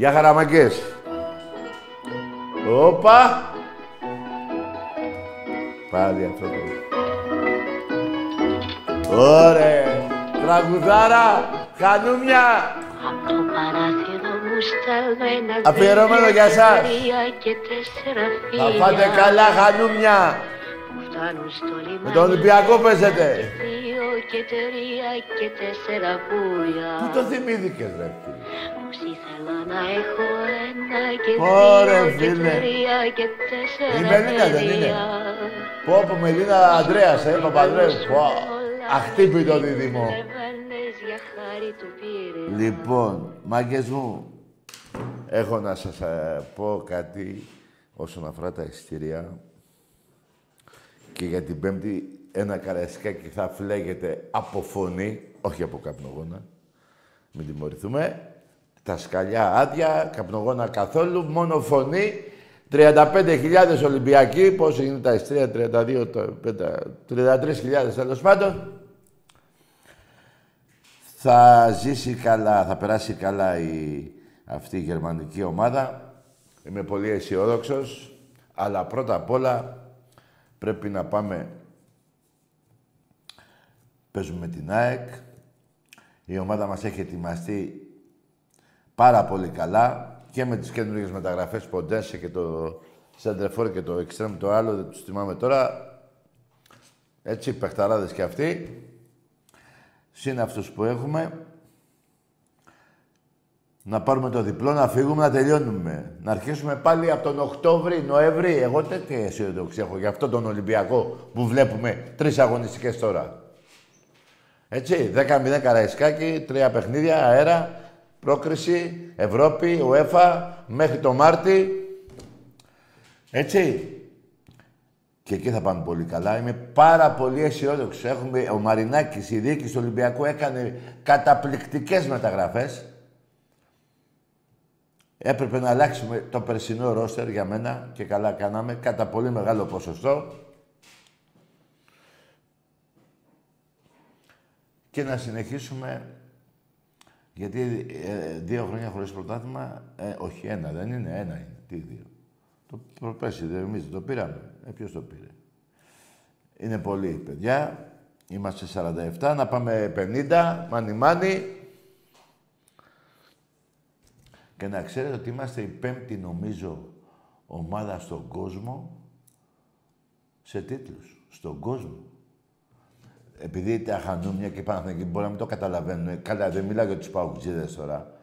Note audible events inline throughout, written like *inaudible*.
Γεια χαραμαγκές. Όπα. Πάλι αυτό το. Ωραία. Τραγουδάρα. Χανούμια. Από το παράθυρο μου στέλνω ένα Αφιερωμένο για σας. τρία και τέσσερα Θα φύλλα φάτε καλά χανούμια. που φτάνουν στο λιμάνι. Με τον Ολυμπιακό παίζετε. Δύο και τρία και τέσσερα πουλιά. Πού το θυμήθηκες, ρε φίλε; Πως ήθελα να έχω ένα και Ωραία, δύο και φίλε. τρία και τέσσερα Η Μελίνα δεν είναι. παιδιά. Πω πω Μελίνα Ανδρέας, ε, Παπανδρέου. Πω, αχτύπητο δίδυμο. Λεβένες για χάρη του πήρε. Λοιπόν, μάγκες μου, έχω να σας ε, πω κάτι όσον αφορά τα εισιτήρια. Και για την Πέμπτη ένα καραϊσκάκι θα φλέγεται από φωνή, όχι από καπνογόνα. Μην τιμωρηθούμε. Τα σκαλιά άδεια, καπνογόνα καθόλου, μόνο φωνή. 35.000 Ολυμπιακοί, πόσο είναι τα εισιτήρια, 32, το- πέντα- 33.000 τέλος πάντων. Θα ζήσει καλά, θα περάσει καλά η, αυτή η γερμανική ομάδα. Είμαι πολύ αισιόδοξος, αλλά πρώτα απ' όλα πρέπει να πάμε. Παίζουμε την ΑΕΚ. Η ομάδα μας έχει ετοιμαστεί πάρα πολύ καλά και με τις καινούργιες μεταγραφές Ποντένσε και το Σεντρεφόρ και το Εξτρέμ το άλλο, δεν τους θυμάμαι τώρα. Έτσι, παιχταράδες και αυτοί. Συν αυτούς που έχουμε. Να πάρουμε το διπλό, να φύγουμε, να τελειώνουμε. Να αρχίσουμε πάλι από τον Οκτώβρη, Νοέμβρη. Εγώ τέτοια αισιοδοξία έχω για αυτόν τον Ολυμπιακό που βλέπουμε τρεις αγωνιστικές τώρα. Έτσι, 10-0 Καραϊσκάκη, τρία παιχνίδια, αέρα, πρόκριση, Ευρώπη, UEFA, μέχρι το Μάρτι. Έτσι. Και εκεί θα πάμε πολύ καλά. Είμαι πάρα πολύ αισιόδοξο. Έχουμε, ο Μαρινάκης, η διοίκηση του Ολυμπιακού έκανε καταπληκτικές μεταγραφές. Έπρεπε να αλλάξουμε το περσινό ρόστερ για μένα και καλά κάναμε κατά πολύ μεγάλο ποσοστό. Και να συνεχίσουμε, γιατί ε, δύο χρόνια χωρίς πρωτάθλημα, ε, όχι ένα δεν είναι, ένα είναι. Τι δύο. Το προπέσει, δεν εμείς δεν το πήραμε. Ε, ποιος το πήρε. Είναι πολύ, παιδιά. Είμαστε 47, να πάμε 50, μάνι μάνι. Και να ξέρετε ότι είμαστε η πέμπτη, νομίζω, ομάδα στον κόσμο σε τίτλους. Στον κόσμο. Επειδή τα χανούμια και οι Παναθηναϊκοί μπορεί να μην το καταλαβαίνουν. Καλά, δεν μιλάω για τους παουτζίδες τώρα.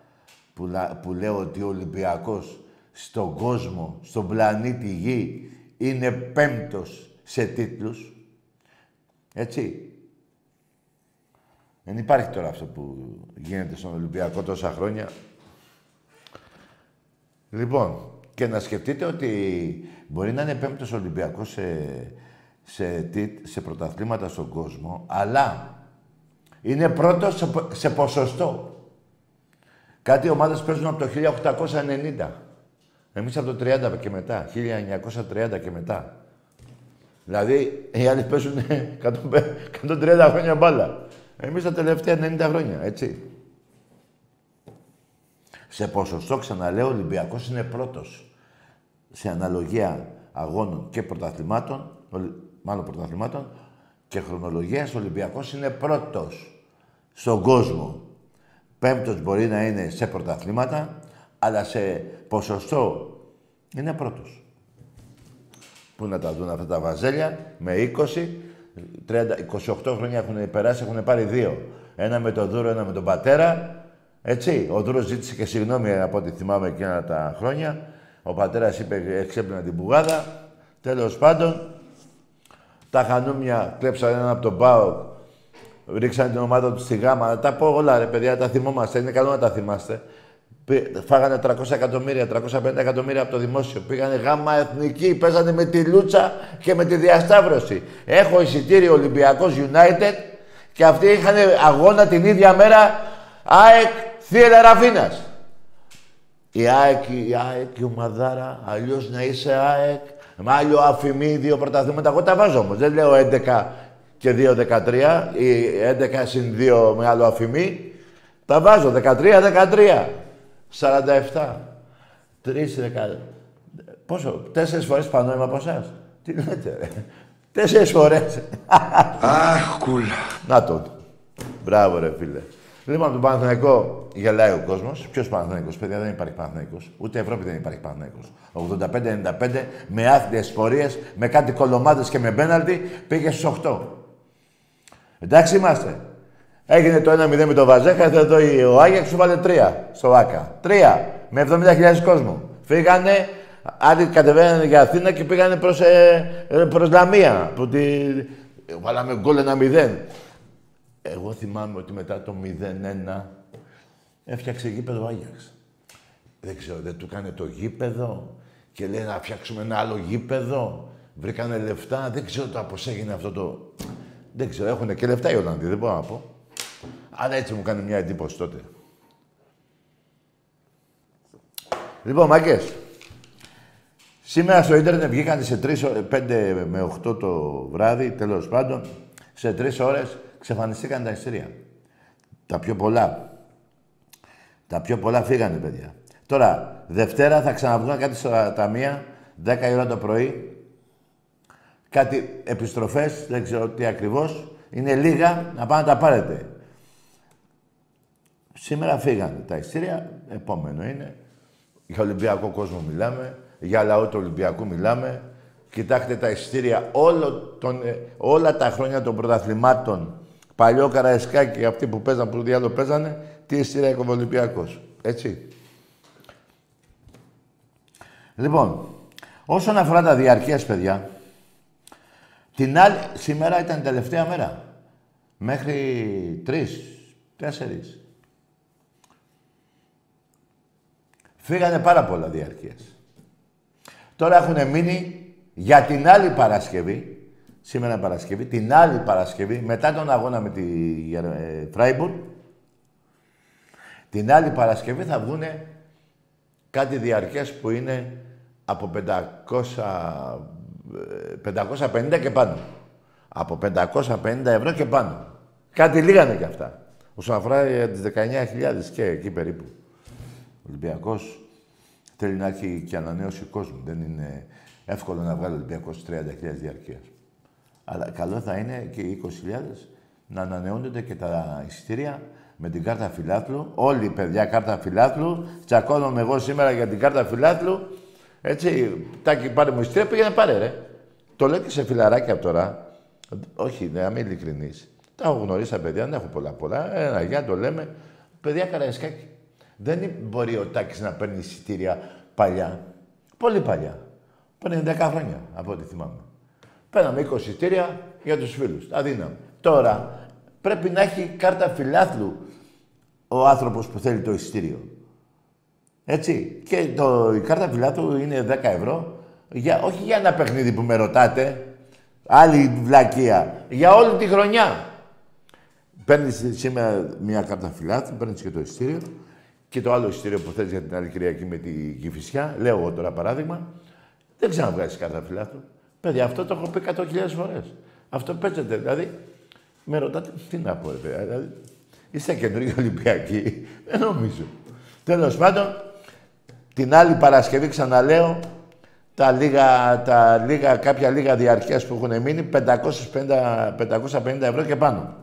Που, λα- που λέω ότι ο Ολυμπιακός στον κόσμο, στον πλανήτη Γη, είναι πέμπτος σε τίτλους. Έτσι. Δεν υπάρχει τώρα αυτό που γίνεται στον Ολυμπιακό τόσα χρόνια. Λοιπόν, και να σκεφτείτε ότι μπορεί να είναι πέμπτος Ολυμπιακός σε, σε, σε πρωταθλήματα στον κόσμο, αλλά είναι πρώτος σε, σε ποσοστό. Κάτι ομάδες παίζουν από το 1890. Εμείς από το 30 και μετά, 1930 και μετά. Δηλαδή, οι άλλοι παίζουν *laughs* 130 χρόνια μπάλα. Εμείς τα τελευταία 90 χρόνια, έτσι. Σε ποσοστό, ξαναλέω, ο Ολυμπιακός είναι πρώτος. Σε αναλογία αγώνων και πρωταθλημάτων, μάλλον πρωταθλημάτων, και χρονολογίας ο Ολυμπιακός είναι πρώτος στον κόσμο. Πέμπτος μπορεί να είναι σε πρωταθλήματα, αλλά σε ποσοστό είναι πρώτος. Πού να τα δουν αυτά τα βαζέλια, με 20, 30, 28 χρόνια έχουν περάσει, έχουν πάρει δύο. Ένα με τον Δούρο, ένα με τον πατέρα. Έτσι, ο Δούρος ζήτησε και συγγνώμη από ό,τι θυμάμαι εκείνα τα χρόνια. Ο πατέρας είπε, εξέπλυνα την πουγάδα. Τέλος πάντων, τα χανούμια κλέψαν έναν από τον Πάο, ρίξαν την ομάδα του στη γάμα. Τα πω όλα ρε παιδιά, τα θυμόμαστε. Είναι καλό να τα θυμάστε. Φάγανε 300 εκατομμύρια, 350 εκατομμύρια από το δημόσιο. Πήγανε γάμα εθνική, παίζανε με τη Λούτσα και με τη διασταύρωση. Έχω εισιτήριο Ολυμπιακός United και αυτοί είχαν αγώνα την ίδια μέρα ΑΕΚ Θύελα Ραφίνας. Η ΑΕΚ, η ΑΕΚ, η ομαδάρα, αλλιώς να είσαι ΑΕΚ, με άλλο αφημί, δύο πρωταθλήματα. Εγώ τα βάζω όμως. Δεν λέω 11 και 2-13 ή 11 συν 2 με άλλο αφημί. Τα βάζω 13-13. 47. Τρεις δεκα... Πόσο, τέσσερις φορές πάνω είμαι από εσάς. Τι λέτε, ρε. Τέσσερις φορές. Αχ, κούλα. Να το. Μπράβο, ρε φίλε. Λοιπόν, τον Παναθηναϊκό γελάει ο κόσμος. Ποιος Παναθηναϊκός, παιδιά, δεν υπάρχει Παναθηναϊκός. Ούτε Ευρώπη δεν υπάρχει Παναθηναϊκός. 85-95 με άθλιες πορείες, με κάτι κολομάδες και με μπέναλτι πήγε στους 8. Εντάξει είμαστε. Έγινε το 1-0 με τον Βαζέχα, εδώ ο Άγιαξ σου βάλε 3 στο ΒΑΚΑ. 3 με 70.000 κόσμο. Φύγανε, άλλοι κατεβαίνανε για Αθήνα και πήγανε προς, ε, ε προς Λαμία. Που τη... Βάλαμε γκολ 1-0. Εγώ θυμάμαι ότι μετά το 0-1 έφτιαξε γήπεδο Άγιαξ. Δεν ξέρω, δεν του κάνει το γήπεδο και λέει να φτιάξουμε ένα άλλο γήπεδο. Βρήκανε λεφτά, δεν ξέρω το πώς έγινε αυτό το... Δεν ξέρω, έχουν και λεφτά οι Ολλανδοί, δεν μπορώ να πω. Αλλά έτσι μου κάνει μια εντύπωση τότε. Λοιπόν, μαγκές. Σήμερα στο ίντερνετ βγήκαν σε 3, 5 με 8 το βράδυ, τέλος πάντων, σε 3 ώρες ξεφανιστήκαν τα ειστήρια. Τα πιο πολλά. Τα πιο πολλά φύγανε, παιδιά. Τώρα, Δευτέρα θα ξαναβγούν κάτι στα ταμεία, 10 η ώρα το πρωί. Κάτι επιστροφές, δεν ξέρω τι ακριβώς. Είναι λίγα, να πάνε να τα πάρετε. Σήμερα φύγανε τα ειστήρια, επόμενο είναι. Για Ολυμπιακό κόσμο μιλάμε, για λαό του Ολυμπιακού μιλάμε. Κοιτάξτε τα ειστήρια όλο τον, ε, όλα τα χρόνια των πρωταθλημάτων Παλιό Καραϊσκάκι, αυτοί που παίζαν, που διάλογο παίζανε, τι ειστήρια έκανε ο Ολυμπιακός. Έτσι. Λοιπόν, όσον αφορά τα διαρκείας, παιδιά, την άλλη, σήμερα ήταν η τελευταία μέρα. Μέχρι τρεις, τέσσερις. Φύγανε πάρα πολλά διαρκείες. Τώρα έχουν μείνει για την άλλη Παρασκευή, σήμερα Παρασκευή, την άλλη Παρασκευή, μετά τον αγώνα με τη Φράιμπουργκ, την άλλη Παρασκευή θα βγουν κάτι διαρκές που είναι από 500, 550 ε, και πάνω. Από 550 ευρώ και πάνω. Κάτι λίγανε κι αυτά. Όσον αφορά τις 19.000 και εκεί περίπου. Ο Ολυμπιακός θέλει να έχει και ανανέωση κόσμου. Δεν είναι εύκολο να βγάλει ο Ολυμπιακός 30.000 διαρκείας. Αλλά καλό θα είναι και οι 20.000 να ανανεώνονται και τα εισιτήρια με την κάρτα φιλάθλου. Όλοι οι παιδιά κάρτα φιλάθλου. Τσακώνομαι εγώ σήμερα για την κάρτα φιλάθλου. Έτσι, τάκι πάρε μου εισιτήρια, πήγαινε πάρε ρε. Το λέω και σε φιλαράκια τώρα. Όχι, να είμαι ειλικρινής. Τα έχω γνωρίσει τα παιδιά, δεν έχω πολλά πολλά. Ένα γεια το λέμε. Παιδιά καραϊσκάκι. Δεν μπορεί ο Τάκης να παίρνει εισιτήρια παλιά. Πολύ παλιά. Πριν 10 χρόνια, από ό,τι θυμάμαι. Παίρναμε 20 εισιτήρια για τους φίλους. Αδύναμο. Τώρα πρέπει να έχει κάρτα φιλάθλου ο άνθρωπος που θέλει το εισιτήριο. Έτσι. Και το, η κάρτα φιλάτου είναι 10 ευρώ. Για, όχι για ένα παιχνίδι που με ρωτάτε. Άλλη βλακεία. Για όλη τη χρονιά. Παίρνεις σήμερα μια κάρτα φιλάτου, παίρνεις και το ειστήριο και το άλλο ειστήριο που θέλει για την άλλη Κυριακή με τη Κυφυσιά. Λέω εγώ τώρα παράδειγμα. Δεν ξαναβγάζεις κάρτα φιλάτου. Παιδιά, αυτό το έχω πει 100.000 φορές. Αυτό παίζεται. Δηλαδή, με ρωτάτε, τι να πω, ρε παιδιά. Δηλαδή, είστε καινούργιοι Ολυμπιακοί. *laughs* Δεν νομίζω. Τέλος πάντων, την άλλη Παρασκευή ξαναλέω, τα λίγα, τα λίγα, κάποια λίγα διαρκείας που έχουν μείνει, 550, 550 ευρώ και πάνω.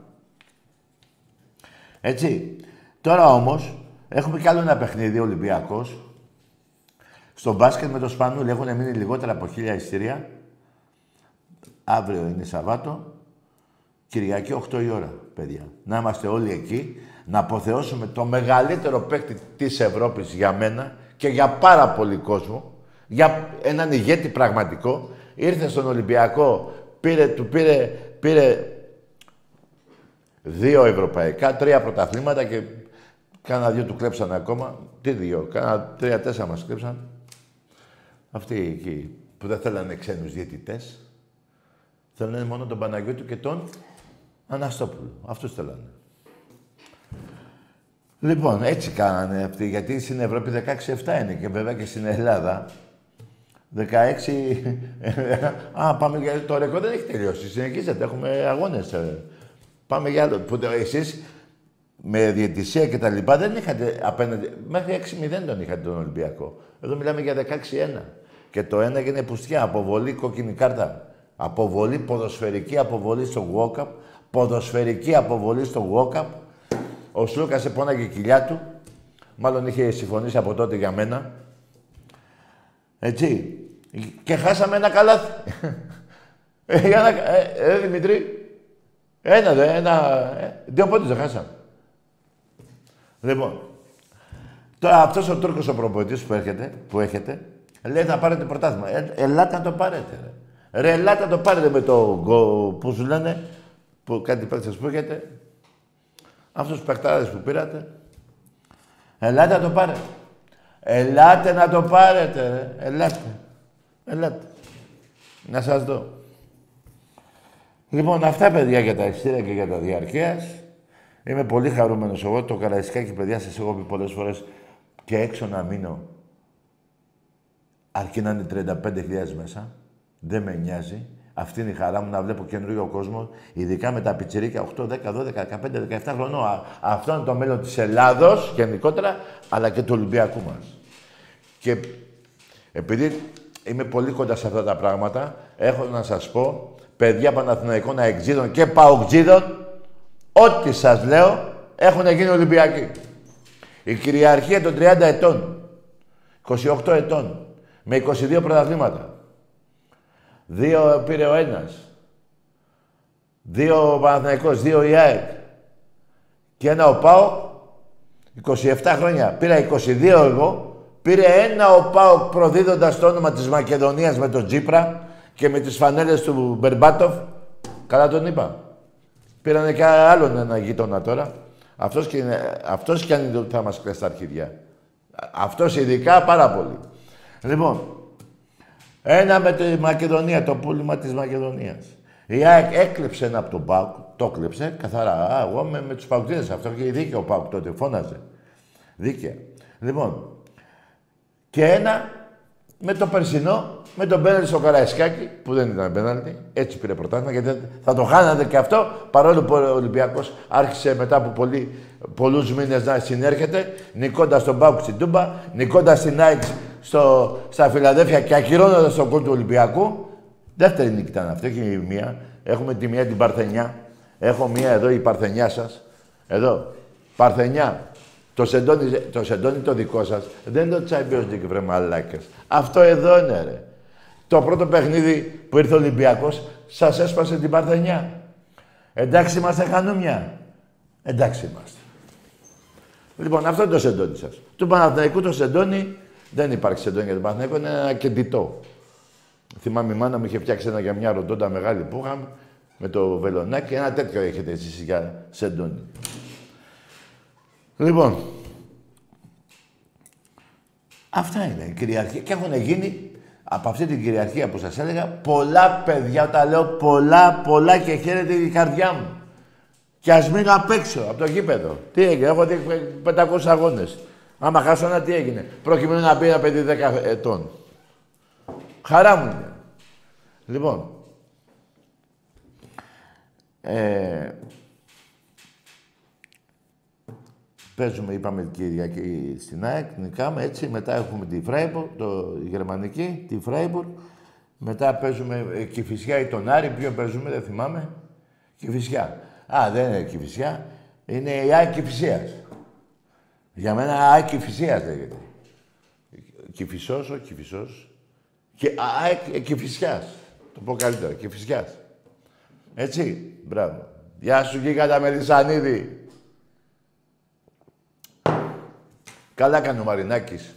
Έτσι. Τώρα όμως, έχουμε κι άλλο ένα παιχνίδι Ολυμπιακός. Στο μπάσκετ με το Σπανούλι έχουν μείνει λιγότερα από χίλια ειστήρια. Αύριο είναι Σαββάτο. Κυριακή 8 η ώρα, παιδιά. Να είμαστε όλοι εκεί, να αποθεώσουμε το μεγαλύτερο παίκτη της Ευρώπης για μένα και για πάρα πολύ κόσμο, για έναν ηγέτη πραγματικό. Ήρθε στον Ολυμπιακό, πήρε, του πήρε, πήρε δύο ευρωπαϊκά, τρία πρωταθλήματα και κάνα δύο του κλέψαν ακόμα. Τι δύο, κάνα τρία-τέσσερα μας κλέψαν. Αυτοί εκεί που δεν θέλανε ξένους διαιτητές. Θέλανε μόνο τον Παναγιώτου και τον Αναστόπουλο. Αυτούς θέλανε. Λοιπόν, έτσι κάνανε αυτοί, γιατί στην Ευρώπη 16-7 είναι και βέβαια και στην Ελλάδα 16... *laughs* Α, πάμε για... Το ρεκόρ δεν έχει τελειώσει. Συνεχίζεται. Έχουμε αγώνες. ε. Πάμε για άλλο. Που το- εσείς με διαιτησία και τα λοιπά δεν είχατε απέναντι... Μέχρι 6-0 τον είχατε τον Ολυμπιακό. Εδώ μιλάμε για 16-1. Και το ένα έγινε πουστιά. Αποβολή κόκκινη κάρτα. Αποβολή, ποδοσφαιρική αποβολή στο walk-up. Ποδοσφαιρική αποβολή στο walk-up. Ο Σλούκας σε πόναγε κοιλιά του. Μάλλον είχε συμφωνήσει από τότε για μένα. Έτσι. Και χάσαμε ένα καλάθι. ε, για να... ε, ε, Δημητρή. Ένα δε, ένα... Ε, δύο πόντους δεν χάσαμε. Λοιπόν. Τώρα αυτός ο Τούρκος ο προπονητής που έρχεται, που έχετε, λέει θα πάρετε πρωτάθλημα. Ε, ελάτε να το πάρετε. Ρε. Ρε, ελάτε να το πάρετε με το γκο, που σου λένε, που κάτι παίκτες που έχετε. Αυτούς τους παιχτάρες που πήρατε. Ελάτε να το πάρετε. Ελάτε να το πάρετε, ρε. Ελάτε. Ελάτε. Να σας δω. Λοιπόν, αυτά παιδιά για τα εξτήρια και για τα διαρκείας. Είμαι πολύ χαρούμενος εγώ. Το Καραϊσκάκι, παιδιά, σας έχω πει πολλές φορές και έξω να μείνω. Αρκεί να είναι 35.000 μέσα. Δεν με νοιάζει. Αυτή είναι η χαρά μου να βλέπω καινούριο κόσμο, ειδικά με τα πιτσιρίκια 8, 10, 12, 15, 17 χρονών. Α, Αυτό είναι το μέλλον της Ελλάδος γενικότερα, αλλά και του Ολυμπιακού μας. Και επειδή είμαι πολύ κοντά σε αυτά τα πράγματα, έχω να σας πω, παιδιά Παναθηναϊκών Αεξίδων και Παοκτζίδων, ό,τι σας λέω, έχουν γίνει Ολυμπιακοί. Η κυριαρχία των 30 ετών, 28 ετών, με 22 πρωταθλήματα. Δύο πήρε ο ένας. Δύο ο Παναθηναϊκός, δύο η ΑΕΚ. Και ένα ο ΠΑΟ, 27 χρόνια. Πήρα 22 εγώ. Πήρε ένα ο ΠΑΟ προδίδοντας το όνομα της Μακεδονίας με τον Τζίπρα και με τις φανέλες του Μπερμπάτοφ. Καλά τον είπα. Πήρανε και άλλον ένα γείτονα τώρα. Αυτός και, είναι- αυτός κι αν είναι θα μας κλαίσει τα αρχίδια. Α- Αυτός ειδικά πάρα πολύ. Λοιπόν, ένα με τη Μακεδονία, το πούλημα της Μακεδονίας. Η ΑΕΚ έκλεψε ένα από τον ΠΑΟΚ, το έκλεψε καθαρά. Α, εγώ με, με τους Παουκτίδες, αυτό είχε δίκαιο ο ΠΑΟΚ τότε, φώναζε. Δίκαια. Λοιπόν, και ένα με το περσινό, με τον πέναλτι στο Καραϊσκάκι, που δεν ήταν πέναλτι, έτσι πήρε πρωτάθλημα, γιατί θα το χάνατε και αυτό, παρόλο που ο Ολυμπιακός άρχισε μετά από πολύ, πολλούς μήνες να συνέρχεται, νικώντας τον Πάουκ στην Τούμπα, νικώντας την ΑΕΚ στο, στα Φιλαδέφια και ακυρώνοντας τον κόλ του Ολυμπιακού. Δεύτερη νίκη ήταν αυτή, όχι η μία. Έχουμε τη μία την Παρθενιά. Έχω μία εδώ η Παρθενιά σας. Εδώ. Παρθενιά. Το σεντόνι, το σεντόνι το δικό σας δεν είναι το Champions League, βρε μαλάκες. Αυτό εδώ είναι, ρε. Το πρώτο παιχνίδι που ήρθε ο Ολυμπιακός σας έσπασε την Παρθενιά. Εντάξει είμαστε χανούμια. Εντάξει είμαστε. Λοιπόν, αυτό είναι το σεντόνι σας. Του Παναθηναϊκού το σεντόνι δεν υπάρχει σεντόνι για τον Παναθηναϊκό, είναι ένα κεντητό. Θυμάμαι η μάνα μου είχε φτιάξει ένα για μια ροντόντα μεγάλη που είχαμε με το βελονάκι. Ένα τέτοιο έχετε εσείς για σεντόνι. Λοιπόν, Αυτά είναι η κυριαρχία. Και έχουν γίνει από αυτή την κυριαρχία που σας έλεγα πολλά παιδιά. Όταν λέω πολλά, πολλά και χαίρεται η καρδιά μου. Και ας μείνω απ' έξω, από το γήπεδο. Τι έγινε, έχω δει 500 αγώνες. Άμα χάσω ένα, τι έγινε; Προκειμένου να πει ένα παιδί 10 ετών. Χαρά μου είναι. Λοιπόν, ε, παίζουμε, είπαμε, Κυριακή στην ΑΕΚ, νικάμε έτσι. Μετά έχουμε τη Φράιμπουργκ, το, η γερμανική, τη Φράιμπουργκ. Μετά παίζουμε ε, Κηφισιά ή τον Άρη. Ποιο παίζουμε, δεν θυμάμαι. Κηφισιά. Α, δεν είναι Κηφισιά. Είναι η ΑΕΚ Κηφισίας. Για μένα ΑΕΚ Κηφισίας λέγεται. Κηφισός, ο Κηφισός. Και ΑΕΚ Κηφισιάς. Το πω καλύτερα, Κηφισιάς. Έτσι, μπράβο. Γεια σου, Γίγαντα Μελισανίδη. Καλά κάνει ο Μαρινάκης.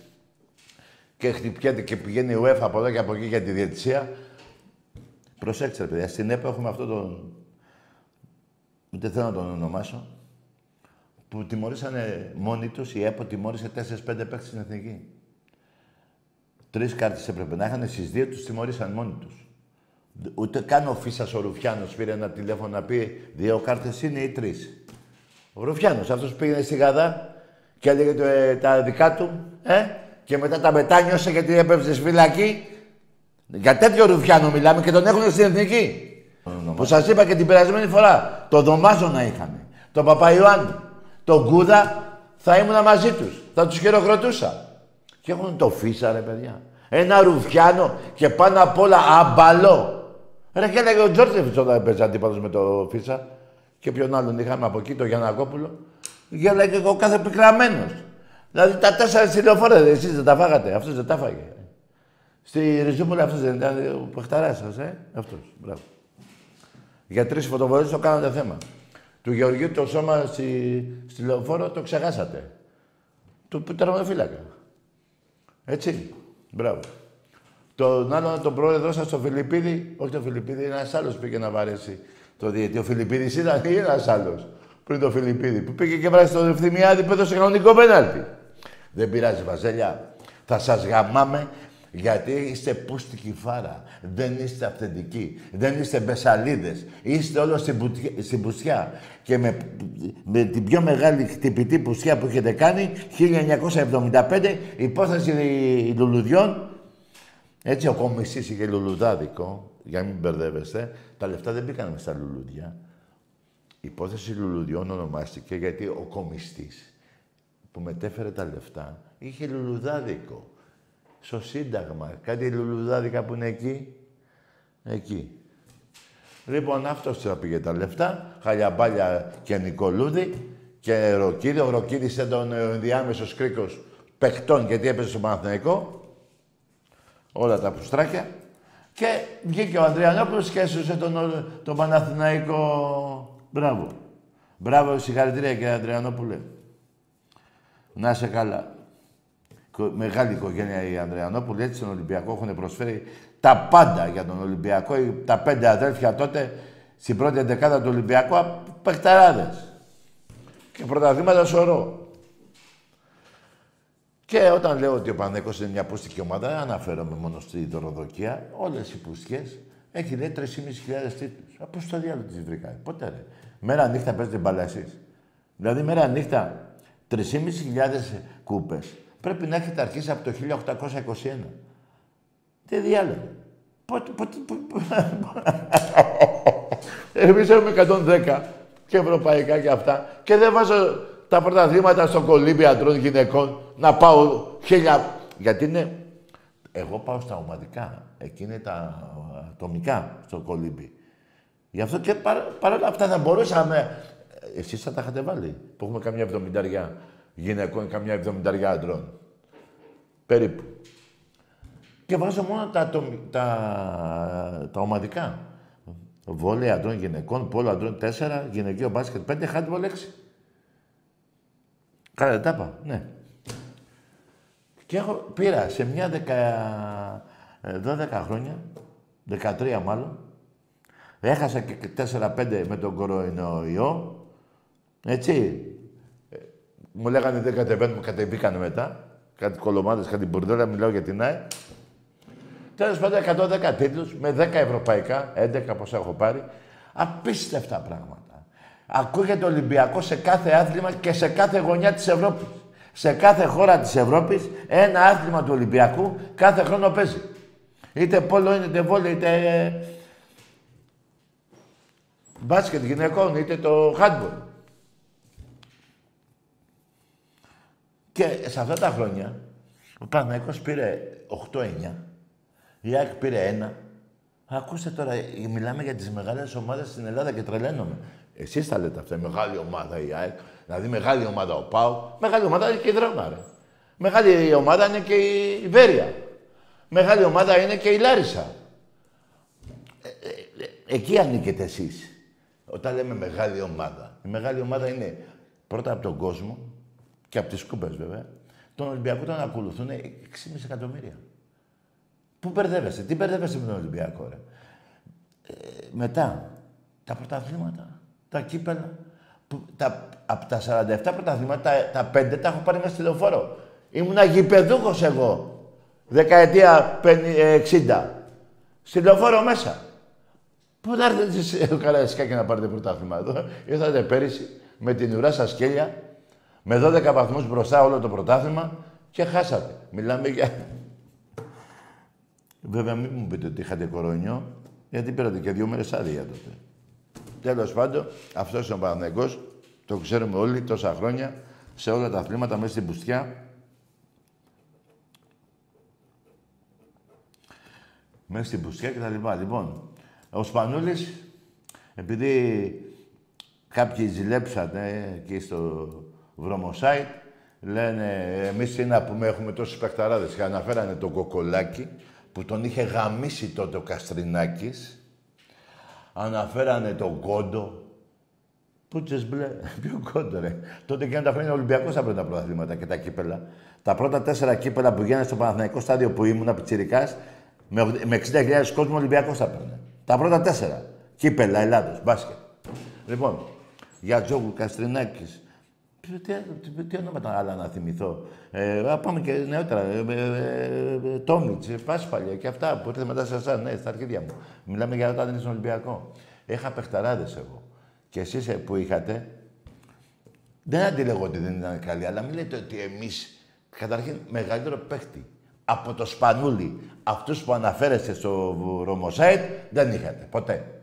Και χτυπιέται και πηγαίνει η UEFA από εδώ και από εκεί για τη διαιτησία. Προσέξτε, παιδιά. Στην ΕΠΑ έχουμε αυτό τον... Ούτε θέλω να τον ονομάσω. Που τιμωρήσανε μόνοι τους, η ΕΠΟ τιμώρησε 4-5 παίκτες στην Εθνική. Τρεις κάρτες έπρεπε να είχαν, στις δύο τους τιμωρήσαν μόνοι τους. Ούτε καν ο Φίσας ο Ρουφιάνος πήρε ένα τηλέφωνο να πει δύο κάρτες είναι ή τρεις. Ο Ρουφιάνος, αυτός που πήγαινε στη Γαδά και έλεγε το, ε, τα δικά του, ε, και μετά τα μετάνιωσε γιατί έπεψε στη φυλακή. Για τέτοιο Ρουφιάνο μιλάμε και τον έχουν στην εθνική. Που σας είπα και την περασμένη φορά. Το Δωμάζο είχαν. Τον Παπαϊωάννη. Τον Κούδα θα ήμουν μαζί τους. Θα τους χειροκροτούσα. Και έχουν το φίσα, ρε παιδιά. Ένα Ρουφιάνο και πάνω απ' όλα αμπαλό. Ρε και έλεγε ο Τζόρτζεφιτ όταν έπαιζε αντίπαλος με το φίσα. Και ποιον άλλον είχαμε από εκεί, τον Γιανακόπουλο. Γέλαγε ο κάθε πικραμένος. Δηλαδή τα τέσσερα τηλεοφόρα, εσείς δεν τα φάγατε. Αυτός δεν τα φάγε. Στη Ριζούπολη αυτός δεν ήταν ο παιχταρά σας, ε. Αυτός. Μπράβο. Για τρεις φωτοβολίε το κάνατε θέμα. Του Γεωργίου το σώμα στη, στη λεωφόρο το ξεχάσατε. Του τερματοφύλακα. Έτσι. Μπράβο. Τον άλλο τον πρόεδρο σας, τον Φιλιππίδη, όχι τον Φιλιππίδη, ένας άλλος πήγε να βαρέσει το διαιτή. Ο Φιλιππίδης ήταν ή ένας άλλος πριν το Φιλιππίδη που πήγε και βράζει το Ευθυμιάδη που έδωσε κανονικό πέναλτι. Δεν πειράζει, Βαζέλια. Θα σας γαμάμε γιατί είστε πούστικη φάρα. Δεν είστε αυθεντικοί. Δεν είστε μπεσαλίδες. Είστε όλο στην, στην πουσιά. Και με, με την πιο μεγάλη χτυπητή πουσιά που έχετε κάνει, 1975, υπόθεση λουλουδιών. Έτσι ο κομιστής είχε λουλουδάδικο, για να μην μπερδεύεστε. Τα λεφτά δεν μπήκαν στα λουλουδιά. Η υπόθεση λουλουδιών ονομάστηκε γιατί ο κομιστής που μετέφερε τα λεφτά είχε λουλουδάδικο. Στο Σύνταγμα. Κάτι λουλουδάδικα που είναι εκεί. Εκεί. Λοιπόν, αυτός θα πήγε τα λεφτά. Χαλιαμπάλια και Νικολούδη και Ροκίδη. Ο Ροκίδης ήταν τον ενδιάμεσος κρίκος παιχτών γιατί έπεσε στο Παναθηναϊκό. Όλα τα πουστράκια. Και βγήκε ο Ανδριανόπουλος και έσωσε τον, τον Παναθηναϊκό Μπράβο. Μπράβο, συγχαρητήρια κύριε Ανδριανόπουλε. Να είσαι καλά. Μεγάλη οικογένεια η Ανδριανόπουλη, έτσι στον Ολυμπιακό έχουν προσφέρει τα πάντα για τον Ολυμπιακό. Τα πέντε αδέρφια τότε στην πρώτη δεκάδα του Ολυμπιακού, παιχταράδες. Και πρωταθλήματα σωρό. Και όταν λέω ότι ο Πανέκος είναι μια πούστικη ομάδα, δεν αναφέρομαι μόνο στη δωροδοκία. Όλες οι πούστικες έχει λέει 3.500 τίτλους. Από στο διάλογο τις βρήκα. Ποτέ ρε. Μέρα νύχτα παίζετε μπάλα εσείς. Δηλαδή μέρα νύχτα 3.500 κούπες. Πρέπει να έχετε αρχίσει από το 1821. Τι διάλογο. Πότε, πότε, *laughs* Εμείς έχουμε 110 και ευρωπαϊκά και αυτά. Και δεν βάζω τα πρωταθλήματα στο κολύμπι αντρών γυναικών να πάω χίλια. Γιατί είναι... Εγώ πάω στα ομαδικά. Εκεί είναι τα ατομικά στο κολύμπι. Γι' αυτό και παρά, παρόλα αυτά θα μπορούσαμε. Εσείς θα τα είχατε βάλει. Που έχουμε καμιά εβδομηνταριά γυναικών, καμιά εβδομηνταριά αντρών. Περίπου. Και βάζω μόνο τα, τα, τα ομαδικά. Βόλεϊ αντρών γυναικών, πόλο αντρών 4, γυναικείο μπάσκετ 5, χάντμπολ 6. Καλά, τα είπα, ναι. Και έχω, πήρα σε μια δεκα, 12 ε, χρόνια, 13 μάλλον, Έχασα και 4-5 με τον κορονοϊό. Έτσι. Ε, μου λέγανε δεν κατεβαίνουμε, κατεβήκανε μετά. κάτι κολομάδες, κάτι μπουρδέλα, μιλάω για την ΑΕ. Τέλος πάντων, 110 τίτλους, με 10 ευρωπαϊκά, 11 πόσα έχω πάρει. Απίστευτα πράγματα. Ακούγεται Ολυμπιακό σε κάθε άθλημα και σε κάθε γωνιά της Ευρώπης. Σε κάθε χώρα της Ευρώπης, ένα άθλημα του Ολυμπιακού κάθε χρόνο παίζει. Είτε πόλο, είτε βόλιο, είτε μπάσκετ γυναικών, είτε το handball. Και σε αυτά τα χρόνια, ο Παναγικός πήρε 8-9, η ΑΕΚ πήρε 1. Ακούστε τώρα, μιλάμε για τις μεγάλες ομάδες στην Ελλάδα και τρελαίνομαι. Εσείς τα λέτε αυτά, μεγάλη ομάδα η ΑΕΚ, δηλαδή μεγάλη ομάδα ο ΠΑΟ, μεγάλη ομάδα είναι και η Δράμα, ρε. Μεγάλη ομάδα είναι και η Βέρεια. Μεγάλη ομάδα είναι και η Λάρισα. Ε, ε, ε, εκεί ανήκετε εσείς. Όταν λέμε μεγάλη ομάδα. Η μεγάλη ομάδα είναι πρώτα από τον κόσμο και από τις κούπες βέβαια. Τον Ολυμπιακό τον ακολουθούν 6,5 εκατομμύρια. Πού μπερδεύεσαι, τι μπερδεύεσαι με τον Ολυμπιακό, ρε; Ε, μετά, τα πρωταθλήματα, τα κύπελα. Που, τα, από τα 47 πρωταθλήματα, τα, τα 5 τα έχω πάρει μέσα στη λεωφόρο. Ήμουνα γηπεδούχος εγώ. Δεκαετία 60. Στη λεωφόρο μέσα. Πού θα έρθετε εσείς ο και να πάρετε πρωτάθλημα εδώ. Ήρθατε πέρυσι με την ουρά σας σκέλια, με 12 βαθμούς μπροστά όλο το πρωτάθλημα και χάσατε. Μιλάμε για... Βέβαια, μην μου πείτε ότι είχατε κορονιό, γιατί πήρατε και δύο μέρες άδεια τότε. Τέλος πάντων, αυτός είναι ο Παναθηναϊκός, το ξέρουμε όλοι τόσα χρόνια, σε όλα τα αθλήματα, μέσα στην πουστιά. Μέσα στην πουστιά και τα λοιπά. Λοιπόν, ο Σπανούλης, επειδή κάποιοι ζηλέψανε εκεί στο βρωμοσάιτ, λένε εμείς τι να πούμε, έχουμε τόσους παιχταράδες και αναφέρανε τον Κοκολάκη που τον είχε γαμίσει τότε ο Καστρινάκης. Αναφέρανε τον Κόντο. Πούτσες μπλε. *laughs* Ποιο κόντο, ρε. Τότε και τα χρόνια Ολυμπιακός τα πρώτα πρωταθλήματα και τα κύπελα. Τα πρώτα τέσσερα κύπελα που γίνανε στο Παναθηναϊκό στάδιο που ήμουν πιτσιρικάς, με, με 60.000 κόσμο Ολυμπιακός τα παίρνε. Τα πρώτα τέσσερα. Κύπελα, Ελλάδος, μπάσκετ. Λοιπόν, για Τζόγου Καστρινάκης. Τι, τι, τι ονόματα άλλα να θυμηθώ. Ε, πάμε και νεότερα. Ε, ε, ε, Τόμιτς, Πάσπαλια και αυτά που ήρθε μετά σε εσά, ναι, στα αρχίδια μου. Μιλάμε για όταν είναι στον Ολυμπιακό. Είχα παιχταράδες εγώ. Και εσείς που είχατε, δεν αντιλέγω ότι δεν ήταν καλή, αλλά μην λέτε ότι εμείς, καταρχήν, μεγαλύτερο παίχτη από το Σπανούλι, αυτούς που αναφέρεστε στο Ρωμοσάιτ, δεν είχατε. Ποτέ.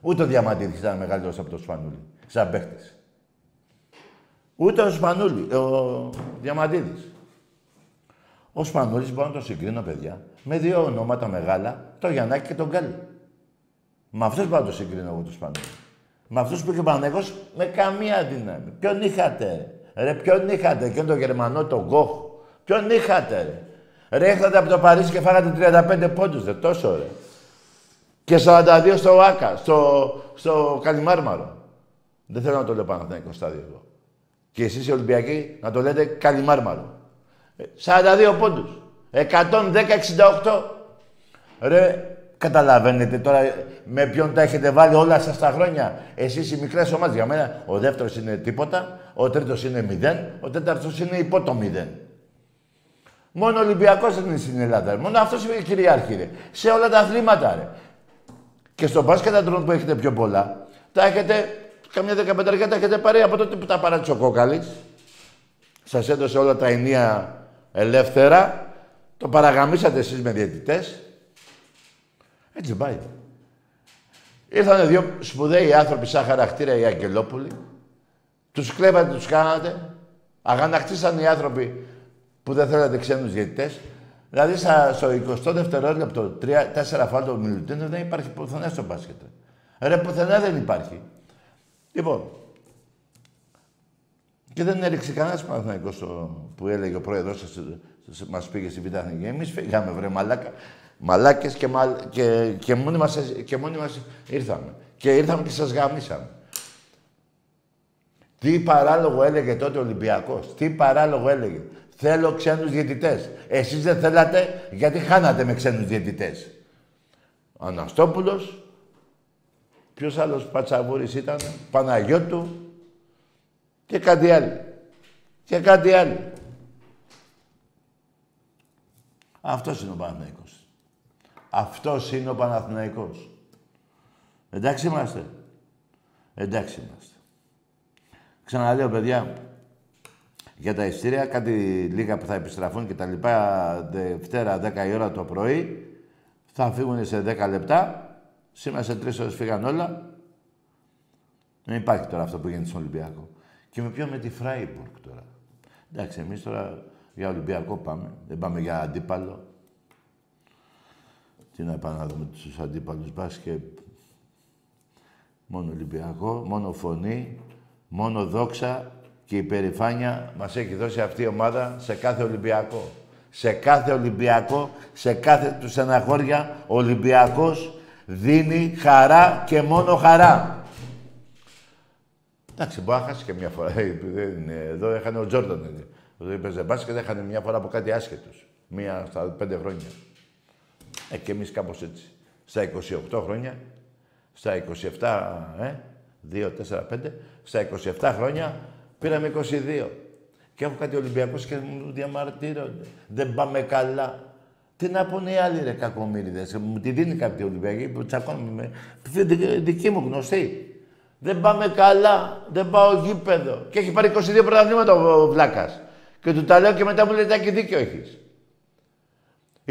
Ούτε ο Διαμαντίδης ήταν μεγαλύτερος από το Σπανούλι, σαν παίχτης. Ούτε ο Σπανούλι, ο Διαμαντίδης. Ο Σπανούλης μπορώ να το συγκρίνω, παιδιά, με δύο ονόματα μεγάλα, το Γιαννάκη και τον Γκάλι. Με αυτούς μπορώ να το συγκρίνω εγώ το Σπανούλη. Με αυτούς που είχε ο με καμία δύναμη. Ποιον είχατε, ρε, ποιον είχατε, και τον Γερμανό, τον Γκοχ. Ποιον είχατε, ρε. Ρε, από το Παρίσι και φάγατε 35 πόντους, δε, τόσο ρε. Και 42 στο Άκα, στο, στο Καλιμάρμαρο. Δεν θέλω να το λέω Παναθηναϊκό στάδιο εδώ. Και εσείς οι Ολυμπιακοί να το λέτε Καλιμάρμαρο. 42 πόντους. 110-68. Ρε, καταλαβαίνετε τώρα με ποιον τα έχετε βάλει όλα σας τα χρόνια. Εσείς οι μικρές ομάδες. Για μένα ο δεύτερος είναι τίποτα, ο τρίτος είναι μηδέν, ο τέταρτος είναι υπό το μηδέν. Μόνο ο Ολυμπιακός δεν είναι στην Ελλάδα. Μόνο αυτός είναι κυριάρχη, ρε. Σε όλα τα αθλήματα, ρε. Και στο μπάσκετ αντρών που έχετε πιο πολλά, τα έχετε, καμιά δεκαπενταριά τα έχετε πάρει από τότε που τα παράτησε ο Κόκαλης. Σας έδωσε όλα τα ενία ελεύθερα. Το παραγαμίσατε εσείς με διαιτητές. Έτσι πάει. Ήρθανε δύο σπουδαίοι άνθρωποι σαν χαρακτήρα οι Αγγελόπουλοι. Τους κλέβατε, τους κάνατε. Αγανακτήσαν οι άνθρωποι που δεν θέλατε ξένους διαιτητές. Δηλαδή στο 20 δευτερόλεπτο, 4 φάλτο μιλουτίνο δεν υπάρχει πουθενά στο μπάσκετ. Ρε πουθενά δεν υπάρχει. Λοιπόν, και δεν έριξε κανένας Παναθηναϊκός που έλεγε ο πρόεδρος σας, μας πήγε στην Βιτάχνη. Εμείς φύγαμε, βρε μαλάκα. Μαλάκες και, μα, και, και, μόνοι μας, και μόνοι μας ήρθαμε. Και ήρθαμε και σας γαμίσαμε. Τι παράλογο έλεγε τότε ο Ολυμπιακός. Τι παράλογο έλεγε. Θέλω ξένους διαιτητές. Εσείς δεν θέλατε γιατί χάνατε με ξένους διαιτητές. Αναστόπουλος. Ποιος άλλος πατσαβούρης ήταν. Παναγιώτου. Και κάτι άλλο. Και κάτι άλλο. Αυτός είναι ο Παναθηναϊκός. Αυτός είναι ο Παναθηναϊκός. Εντάξει είμαστε. Εντάξει είμαστε. Ξαναλέω, παιδιά, για τα ειστήρια, κάτι λίγα που θα επιστραφούν και τα λοιπά, Δευτέρα, 10 η ώρα το πρωί, θα φύγουν σε 10 λεπτά. Σήμερα σε 3 ώρες φύγαν όλα. Δεν υπάρχει τώρα αυτό που γίνεται στον Ολυμπιακό. Και με ποιο με τη Φράιμπουργκ τώρα. Εντάξει, εμείς τώρα για Ολυμπιακό πάμε. Δεν πάμε για αντίπαλο. Τι να πάμε να δούμε τους αντίπαλους μπάσκετ. Μόνο Ολυμπιακό, μόνο φωνή, μόνο δόξα και υπερηφάνεια μας έχει δώσει αυτή η ομάδα σε κάθε Ολυμπιακό. Σε κάθε Ολυμπιακό, σε κάθε του στεναχώρια, ο Ολυμπιακός δίνει χαρά και μόνο χαρά. Εντάξει, μπορεί να χάσει και μια φορά. *laughs* Εδώ έχανε ο Τζόρνταν. Εδώ έπαιζε μπάσκετ, έχανε μια φορά από κάτι άσχετος. Μία στα πέντε χρόνια. Ε, και εμείς κάπως έτσι. Στα 28 χρόνια, στα 27, ε, 2, 4, 5, στα 27 χρόνια πήραμε 22. Και έχω κάτι Ολυμπιακός και μου διαμαρτύρονται. Δεν πάμε καλά. Τι να πούνε οι άλλοι ρε κακομύριδες; Μου τη δίνει κάποιοι Ολυμπιακοί που τσακώνουμε με. Δική μου γνωστή. Δεν πάμε καλά. Δεν πάω γήπεδο. Και έχει πάρει 22 πρωταθλήματα ο Βλάκας. Και του τα λέω και μετά μου λέει «Τάκη δίκιο έχεις».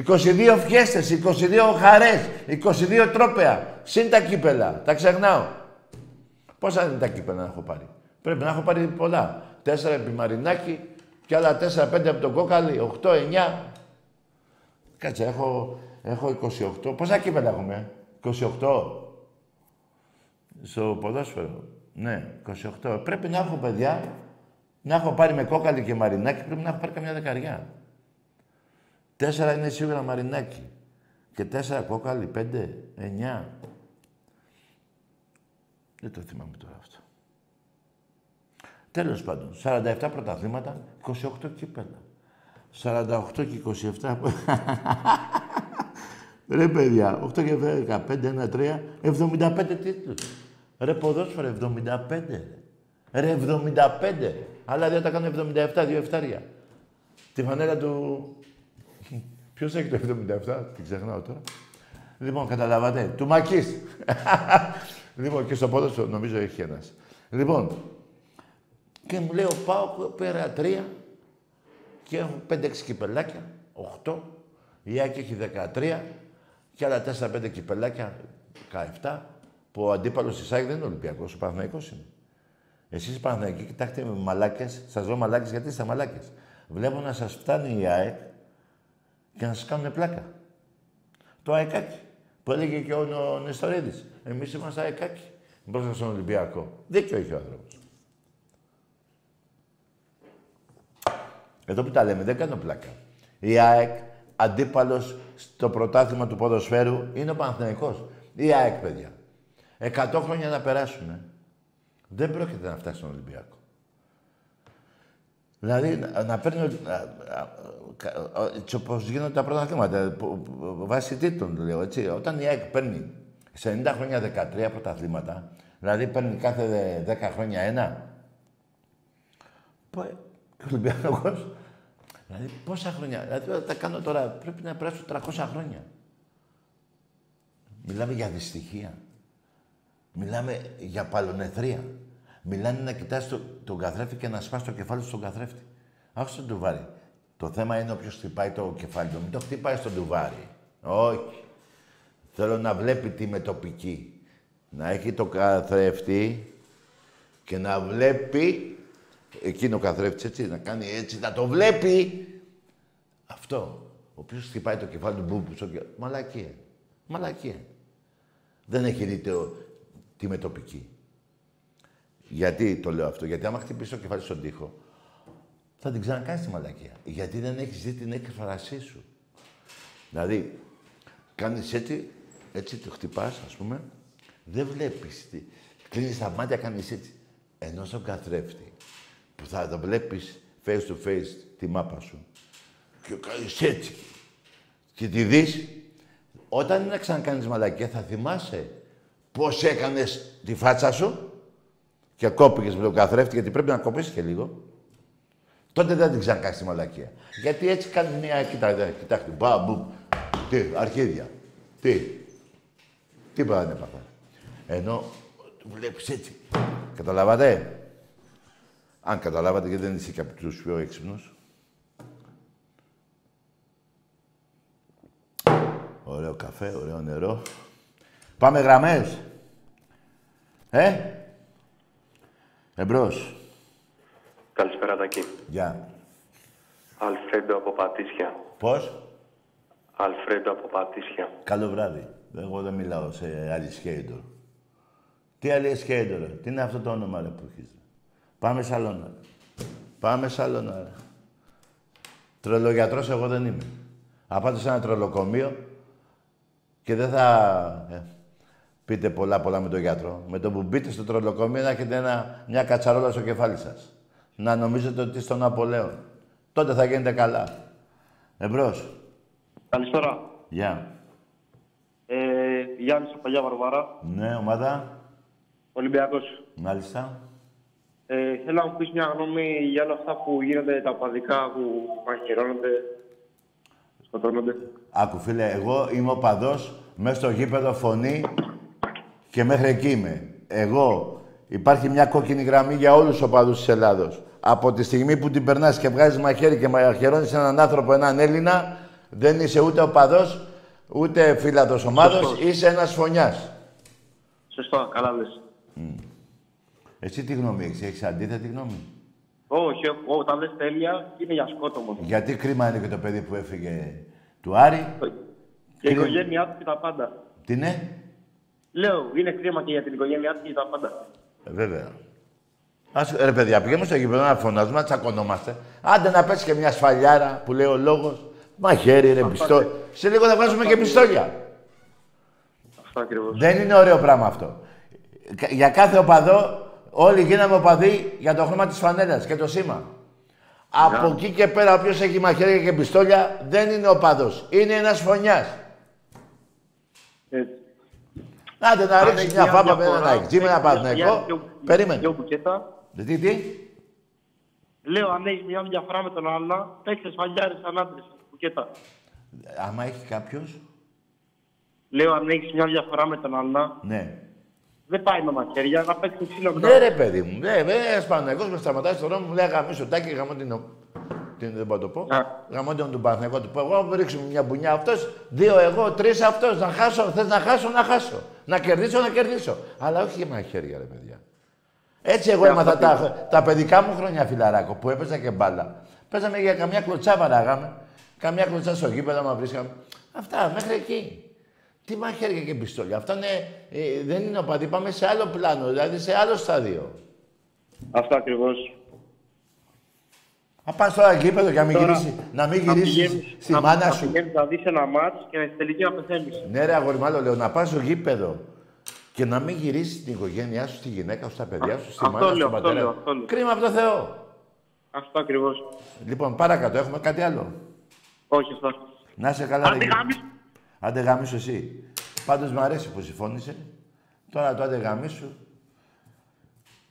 22 φιέστες, 22 χαρές, 22 τρόπεα. Συν τα κύπελα. Τα ξεχνάω. Πόσα είναι τα κύπελα να έχω πάρει; Πρέπει να έχω πάρει πολλά. Τέσσερα επί Μαρινάκη και άλλα τέσσερα πέντε από τον Κόκαλη. 8, 9. Κάτσε, έχω, έχω 28. Πόσα κύπελα έχουμε, 28. Στο ποδόσφαιρο. Ναι, 28. Πρέπει να έχω παιδιά να έχω πάρει με κόκαλη και μαρινάκι, πρέπει να έχω πάρει καμιά δεκαριά. Τέσσερα είναι σίγουρα μαρινάκι. Και τέσσερα κόκαλη, πέντε, εννιά. Δεν το θυμάμαι τώρα αυτό. Τέλος πάντων, 47 πρωταθλήματα, 28 κύπελα. 48 και 27... Ρε παιδιά, 8 και 15, 1, 3, 75 τίτλους. Ρε ποδόσφαιρο, 75. Ρε 75. Άλλα δύο τα κάνουν 77, δύο εφτάρια. Τη φανέλα του... Ποιος έχει το 77, την ξεχνάω τώρα. Λοιπόν, καταλάβατε, του Μακής. *laughs* λοιπόν, και στο πόδο νομίζω έχει ένας. Λοιπόν, και μου λέει, πάω πέρα τρία και έχω πέντε-έξι κυπελάκια, οχτώ. Η Άκη έχει 13 και άλλα τέσσερα-πέντε κυπελάκια, 17, που ο αντίπαλος της ΑΕΚ δεν είναι Ολυμπιακός, ο Παναθηναϊκός είναι. Εσείς Παναθηναϊκοί, κοιτάξτε με μαλάκες, σας δω μαλάκες γιατί είστε μαλάκες. Βλέπω να σας φτάνει η ΑΕΚ και να σας κάνουν πλάκα. Το αεκάκι που έλεγε και ο Νεστορίδης. Εμείς είμαστε αεκάκι μπροστά στον Ολυμπιακό. Δίκιο έχει ο άνθρωπος. Εδώ που τα λέμε, δεν κάνω πλάκα. Η ΑΕΚ, αντίπαλος στο πρωτάθλημα του ποδοσφαίρου, είναι ο Παναθηναϊκός. Η ΑΕΚ, παιδιά. Εκατό χρόνια να περάσουμε δεν πρόκειται να φτάσει στον Ολυμπιακό. Δηλαδή, να παίρνει... Έτσι όπως γίνονται τα πρωταθλήματα, βάσει τίτλων λέω, έτσι. Όταν η ΑΕΚ παίρνει σε 90 χρόνια 13 πρωταθλήματα, δηλαδή παίρνει κάθε 10 χρόνια ένα, ο Ολυμπιακός, δηλαδή πόσα χρόνια, δηλαδή τα κάνω τώρα, πρέπει να περάσουν 300 χρόνια. Μιλάμε για δυστυχία. Μιλάμε για παλονεθρία. Μιλάνε να κοιτάς το, τον καθρέφτη και να σπάσει το κεφάλι στον καθρέφτη. Όχι στον τουβάρι. Το θέμα είναι όποιος χτυπάει το κεφάλι του. Μην το χτυπάει στον τουβάρι. Όχι. Θέλω να βλέπει τη μετοπική. Να έχει το καθρέφτη και να βλέπει εκείνο ο καθρέφτης έτσι, να κάνει έτσι, να το βλέπει. Αυτό. Ο οποίος χτυπάει το κεφάλι του μπούμπου στο κεφάλι. Μαλακία. Μαλακία. Δεν έχει δει το, τη μετοπική. Γιατί το λέω αυτό, Γιατί άμα χτυπήσει το κεφάλι στον τοίχο, θα την ξανακάνεις τη μαλακία. Γιατί δεν έχεις δει την έκφρασή σου. Δηλαδή, κάνεις έτσι, έτσι το χτυπάς, ας πούμε, δεν βλέπεις. Κλείνεις τα μάτια, κάνεις έτσι. Ενώ στον καθρέφτη, που θα το βλέπεις face to face τη μάπα σου, και κάνει έτσι. Και τη δεις, όταν είναι να ξανακάνεις μαλακία, θα θυμάσαι πώς έκανες τη φάτσα σου και κόπηκες με τον καθρέφτη, γιατί πρέπει να κοπήσεις και λίγο. Τότε δεν την ξανακάνεις τη μαλακία. Γιατί έτσι κάνεις μια. Κοίτα, δε, κοιτάξτε. Μπαμ, Τι, αρχίδια. Τι. Τι πάνε έπαθα. Ενώ βλέπεις έτσι. Καταλάβατε; Αν καταλάβατε και δεν είσαι και από τους πιο έξυπνους. Ωραίο καφέ, ωραίο νερό. Πάμε γραμμές. Ε; Εμπρός. Καλησπέρα, Τάκη. Γεια. Αλφρέντο από Πατήσια. Πώς; Αλφρέντο από Πατήσια. Καλό βράδυ. Εγώ δεν μιλάω σε αλυσχέιντορ. Τι αλυσχέιντορ, ρε. Τι είναι αυτό το όνομα ρε, που έχεις; Πάμε σαλόνα. ρε. Πάμε σαλόνα. Ρε. Τρελογιατρός εγώ δεν είμαι. Θα πάτε σε ένα τρελοκομείο και δεν θα ε, πείτε πολλά πολλά με τον γιατρό. Με το που μπείτε στο τρελοκομείο να έχετε ένα, μια κατσαρόλα στο κεφάλι σας. Να νομίζετε ότι είστε στον Απολέον. Τότε θα γίνετε καλά. Εμπρός. Καλησπέρα. Γεια. Ε, Γιάννης από Παλιά Βαρβάρα, Ναι, ομάδα. Ολυμπιακός. Μάλιστα. Ε, θέλω να μου πεις μια γνώμη για όλα αυτά που γίνονται, τα παδικά που μαχαιρώνονται, σκοτώνονται. Άκου φίλε, εγώ είμαι ο παδός, μέσα στο γήπεδο φωνή και μέχρι εκεί είμαι. Εγώ, υπάρχει μια κόκκινη γραμμή για όλους τους οπαδούς της Ελλάδος. Από τη στιγμή που την περνάς και βγάζεις μαχαίρι και μαχαιρώνεις έναν άνθρωπο, έναν Έλληνα, δεν είσαι ούτε οπαδός, ούτε φίλατος ομάδος, Σωστός. είσαι ένας φωνιάς. Σωστό, καλά λες. Εσύ τι γνώμη έχεις, έχεις αντίθετη γνώμη; Όχι, ό- όταν λες τέλεια, είναι για σκότωμο. Γιατί κρίμα είναι και το παιδί που έφυγε του Άρη. Και η Κρίμα. οικογένειά του και τα πάντα. Τι είναι. Λέω, είναι κρίμα και για την οικογένειά του και τα πάντα. Ε, βέβαια. Ας, ρε παιδιά, πηγαίνουμε στο γήπεδο να φωνάζουμε, να τσακωνόμαστε. Άντε να πέσει και μια σφαλιάρα που λέει ο λόγος. Μαχαίρι, ρε, πιστόλια. Σε λίγο θα βγάζουμε και πιστόλια. Αυτό ακριβώς. Δεν είναι ωραίο πράγμα αυτό. Κα- Για κάθε οπαδό, όλοι γίναμε οπαδοί για το χρώμα της φανέλας και το σήμα. Από εκεί και πέρα, όποιος έχει μαχαίρια και πιστόλια, δεν είναι οπαδός. Είναι ένας φωνιάς. Έτσι. Άντε να Αν ρίξεις έχει μια φάπα με διαφορά, ένα αεξί, με ένα έχεις μια- παθνεκό. δυο- Περίμενε. δυο μπουκέτα. Τι, τι; Λέω, αν έχεις μια διαφορά με τον άλλο, παίξε σφαλιάρες σαν άντρες. Μπουκέτα. Άμα έχει κάποιος. Λέω, αν έχεις μια διαφορά με τον άλλο, Ναι. Δεν πάει με μαχαίρια, να παίξει ξύλο μετά. Ναι, ρε παιδί μου. Ναι, ναι, ένας Παναγιώ με σταματάει στον δρόμο μου λέει Γαμίσο τάκι, γαμώ την. την δεν μπορώ να το πω. Α. Γαμώ τον Παναγιώ του πω. Εγώ ρίξουμε μια μπουνιά αυτός, δύο εγώ, τρεις αυτός. Να χάσω, θες να χάσω, να χάσω. Να κερδίσω, να κερδίσω. Αλλά όχι για μαχαίρια, ρε παιδιά. Έτσι εγώ έμαθα τα, τα παιδικά μου χρόνια φιλαράκο που έπαιζα και μπάλα. Παίζαμε για καμιά κλωτσά βαράγαμε. Καμιά κλωτσά στο γήπεδο μα βρίσκαμε. Αυτά μέχρι εκεί. Τι μαχαίρια και πιστόλια. Αυτά είναι, ε, δεν είναι οπαδοί. Πάμε σε άλλο πλάνο, δηλαδή σε άλλο στάδιο. Αυτό ακριβώς. Να πας τώρα γήπεδο και να μην Τώρα, γυρίσεις, να μην να γυρίσεις πηγαίνεις- στη να- μάνα να σου. πηγαίνεις να δεις ένα μάτς και στην τελική να πεθαίνεις. Ναι, ρε αγόρι, μάλλον λέω να πας στο γήπεδο και να μην γυρίσεις την οικογένειά σου, στη γυναίκα σου, στα παιδιά σου, στη Αυτό μάνα σου, λέω, στον αυτό πατέρα. λέω, αυτό λέω. Κρίμα από το Θεό. Αυτό ακριβώς. Λοιπόν, παρακάτω, έχουμε κάτι άλλο. Όχι αυτό. Να είσαι καλά, ρε Άντε γη- γάμις. Άντε γαμίσου εσύ. Πάντως μου αρέσει που συμφώνησε. Τώρα το άντε γαμίσου.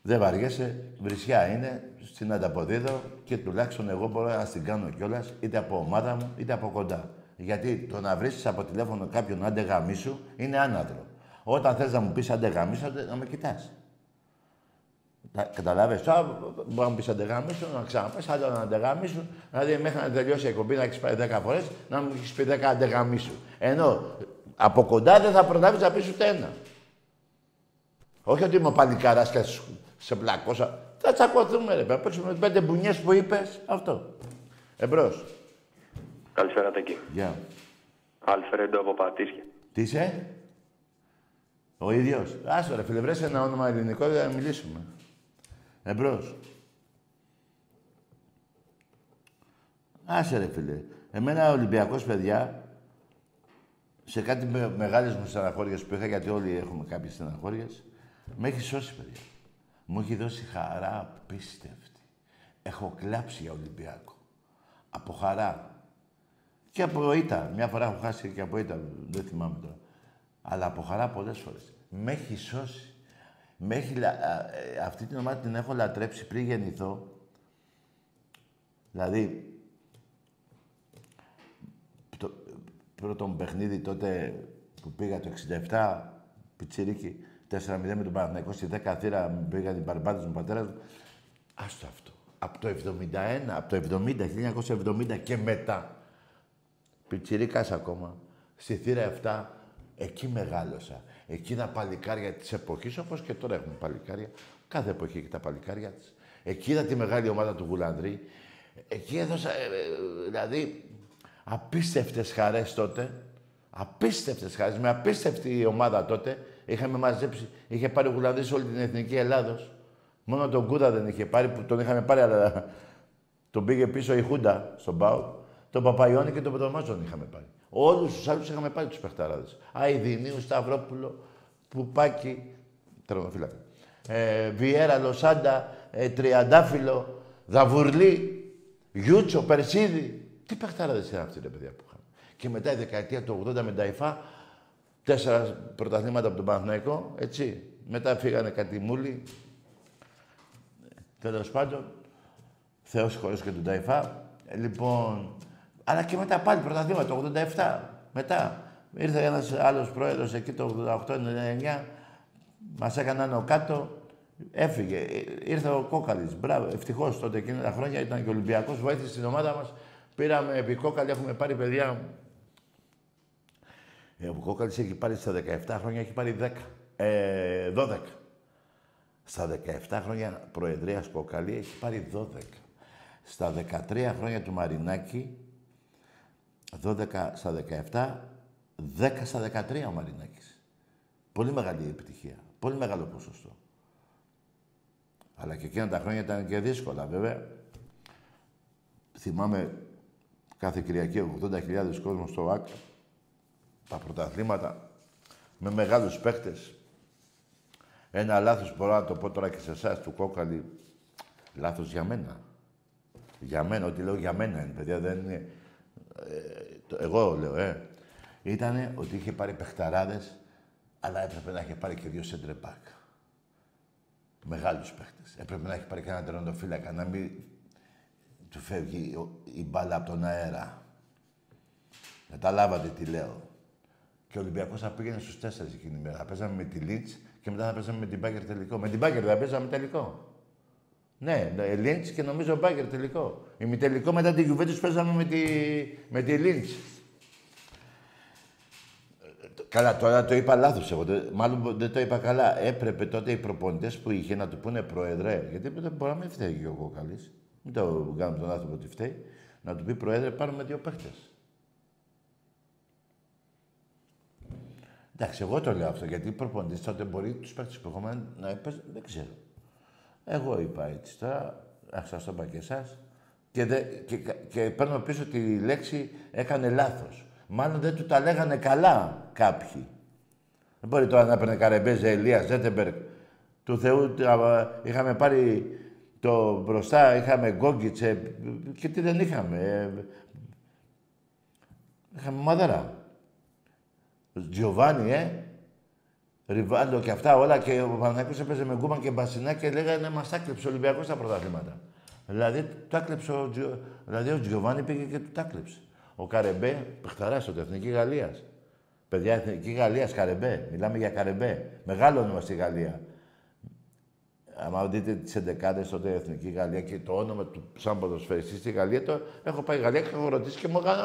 Δεν βαριέσαι. Βρισιά είναι. Στην ανταποδίδω και τουλάχιστον εγώ μπορώ να την κάνω κιόλας είτε από ομάδα μου είτε από κοντά. Γιατί το να βρει από τηλέφωνο κάποιον άντε γαμίσου είναι άναδρο. Όταν θες να μου πεις άντε γαμίσου, άντε να με κοιτάς. Καταλάβες, τώρα μπορεί να μου πεις άντε γαμίσου, να ξαναπες άντε να άντε γαμίσου, δηλαδή μέχρι να τελειώσει η εκπομπή να έχεις πάει 10 φορές, να μου έχεις πει 10 άντε γαμίσου. Ενώ από κοντά δεν θα προλάβεις να πεις ούτε ένα. Όχι ότι είμαι ο παλικάρας και σου- σε πλακώσα. Θα τσακωθούμε, ρε. Θα παίξουμε με πέντε μπουνιές που είπες. Αυτό. Εμπρός. Καλησπέρα, Τάκη. Γεια. Αλφρέντο από Πατήσια. Τι είσαι; Ο ίδιος. Άστο ρε φίλε, βρες ένα όνομα ελληνικό για να μιλήσουμε. Εμπρός. Άσε ρε φίλε. Εμένα ο Ολυμπιακός, παιδιά, σε κάτι με, μεγάλες μου στεναχώριες που είχα, γιατί όλοι έχουμε κάποιες στεναχώριες, με έχει σώσει, παιδιά. Μου έχει δώσει χαρά απίστευτη. Έχω κλάψει για Ολυμπιακό. Από χαρά. Και από ήττα. Μια φορά έχω χάσει και από ήττα. Δεν θυμάμαι τώρα. Αλλά από χαρά πολλές φορές. Με έχει σώσει. Με έχει, λα- α, ε, αυτή την ομάδα την έχω λατρέψει πριν γεννηθώ. Δηλαδή, το πρώτο μου παιχνίδι τότε που πήγα το 67, πιτσιρίκι, 4-0 με τον Παναθηναϊκό στη 10 θύρα, μου πήγα την παρμπάτη μου πατέρας μου. Άστο αυτό. Από το 71, από το 70, 1970 και μετά, πιτσιρίκας ακόμα, στη θύρα 7, εκεί μεγάλωσα. Εκείνα παλικάρια της εποχής, όπως και τώρα έχουμε παλικάρια, κάθε εποχή έχει τα παλικάρια της. Εκεί είδα τη μεγάλη ομάδα του Γουλανδρή. Εκεί έδωσα, ε, ε, δηλαδή, απίστευτες χαρές τότε. Απίστευτες χαρές. Με απίστευτη ομάδα τότε. Είχαμε μαζέψει, είχε πάρει ο Γουλανδρής όλη την Εθνική Ελλάδος. Μόνο τον Κούδα δεν είχε πάρει, που τον είχαμε πάρει, αλλά τον πήγε πίσω η Χούντα στον Πάο. Τον Παπαϊόνι και τον Πετρομάζον είχαμε πάρει. Όλους τους άλλους είχαμε πάρει τους παιχταράδες. Αιδινίου, Σταυρόπουλο, Πουπάκι, τερματοφύλακα. Ε, Βιέρα, Λοσάντα, ε, Τριαντάφυλλο, Δαβουρλή, Γιούτσο, Περσίδη. Τι παιχταράδες ήταν αυτοί, ρε παιδιά που είχαμε. Και μετά η δεκαετία του 80 με τα ΙΦΑ, τέσσερα πρωταθλήματα από τον Παναθηναϊκό, έτσι. Μετά φύγανε κάτι μούλι. Τέλος πάντων, Θεός χωρίς και τον Ταϊφά. Ε, λοιπόν, αλλά και μετά πάλι πρωταθλήματα, το 87. Μετά ήρθε ένας άλλος πρόεδρος εκεί το 88-99, μας έκανε άνω κάτω, έφυγε. Ε, Ήρθε ο Κόκαλης. Μπράβο, ευτυχώς τότε εκείνα τα χρόνια ήταν και ο Ολυμπιακός, βοήθησε στην ομάδα μας. Πήραμε επί Κόκαλη, έχουμε πάρει παιδιά. Ε, ο Κόκαλης έχει πάρει στα 17 χρόνια, έχει πάρει 10. Ε, 12. Στα 17 χρόνια προεδρίας Κόκαλη έχει πάρει 12. Στα 13 χρόνια του Μαρινάκη 12 στα 17, 10 στα 13 ο Μαρινάκης. Πολύ μεγάλη επιτυχία. Πολύ μεγάλο ποσοστό. Αλλά και εκείνα τα χρόνια ήταν και δύσκολα, βέβαια. Θυμάμαι κάθε Κυριακή 80.000 κόσμος στο ΆΚ. Τα πρωταθλήματα με μεγάλους παίχτες. Ένα λάθος μπορώ να το πω τώρα και σε εσάς του Κόκαλη. Λάθος για μένα. Για μένα, ό,τι λέω για μένα είναι, παιδιά, δεν είναι το, εγώ λέω, ε, ήταν ότι είχε πάρει παιχταράδες, αλλά έπρεπε να είχε πάρει και δύο σεντρεπάκ. Μεγάλους παίχτες. Έπρεπε να έχει πάρει και ένα τεροντοφύλακα, να μην του φεύγει η μπάλα από τον αέρα. Καταλάβατε τι λέω. Και ο Ολυμπιακός θα πήγαινε στους τέσσερις εκείνη η μέρα. Θα παίζαμε με τη Λίτς και μετά θα παίζαμε με την Μπάγκερ τελικό. Με την Μπάγκερ θα παίζαμε τελικό. Ναι, ναι Λίντς και νομίζω Μπάγκερ τελικό. Ημιτελικό μετά την Juventus παίζαμε με τη, με τη Λίντς. Καλά, τώρα το είπα λάθος εγώ. Μάλλον δεν το είπα καλά. Έπρεπε τότε οι προπονητές που είχε να του πούνε πρόεδρε. Γιατί δεν μπορεί να μην φταίει και ο Κόκαλης. Μην το κάνουμε τον άνθρωπο ότι φταίει. Να του πει πρόεδρε, πάρουμε δύο παίχτες. Εντάξει, εγώ το λέω αυτό γιατί οι προπονητές τότε μπορεί τους παίχτες που έχουμε να παίζουν. Δεν ξέρω. Εγώ είπα έτσι τώρα, ας σας το είπα και εσάς, και, δε, και, και παίρνω πίσω τη λέξη έκανε λάθος. Μάλλον δεν του τα λέγανε καλά κάποιοι. Δεν μπορεί τώρα να έπαιρνε Καρεμπέζε, Ελίας, Ζέτεμπεργκ. Του Θεού είχαμε πάρει το μπροστά, είχαμε Γκόγκιτσε και τι δεν είχαμε. Ε, είχαμε μαδέρα. Τζιοβάνι, ε. Ριβάλο και αυτά όλα και ο Παναθηναϊκός έπαιζε με Γκούμαν και Μπασινά και λέγανε μας τα κλέψε ο Ολυμπιακός στα πρωταθλήματα. Δηλαδή, τα κλέψε ο, Τζιο... δηλαδή, ο Τζιοβάνι πήγε και του τα κλέψε. Ο Καρεμπέ, παιχταράς στο Εθνική Γαλλίας. Παιδιά, Εθνική Γαλλίας, Καρεμπέ. Μιλάμε για Καρεμπέ. Μεγάλο όνομα στη Γαλλία. Αν δείτε τις 11 τότε η Εθνική Γαλλία και το όνομα του σαν ποδοσφαιριστή στη Γαλλία, το έχω πάει Γαλλία και έχω ρωτήσει και μου έκανε.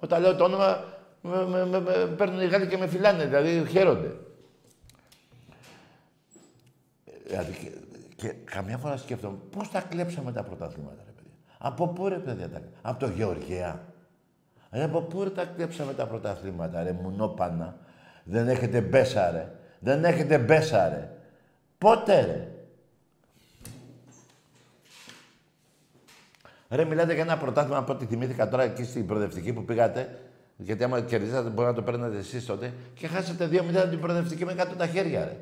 Όταν λέω το όνομα, με, με, με, με, παίρνουν οι Γάλλοι και με φυλάνε, δηλαδή χαίρονται. Δηλαδή, και, και καμιά φορά σκέφτομαι πώς τα κλέψαμε τα πρωταθλήματα, ρε παιδιά. Από πού ρε παιδιά τα Από το Γεωργία. Ρε, από πού ρε τα κλέψαμε τα πρωταθλήματα, ρε μουνόπανα. Δεν έχετε μπέσα, ρε. Δεν έχετε μπέσα, ρε. Πότε, ρε. Ρε, μιλάτε για ένα πρωτάθλημα από ό,τι θυμήθηκα τώρα εκεί στην προοδευτική που πήγατε. Γιατί άμα κερδίσατε, μπορεί να το παίρνετε εσείς τότε. Και χάσατε 2-0 την προοδευτική με κάτω τα χέρια, ρε.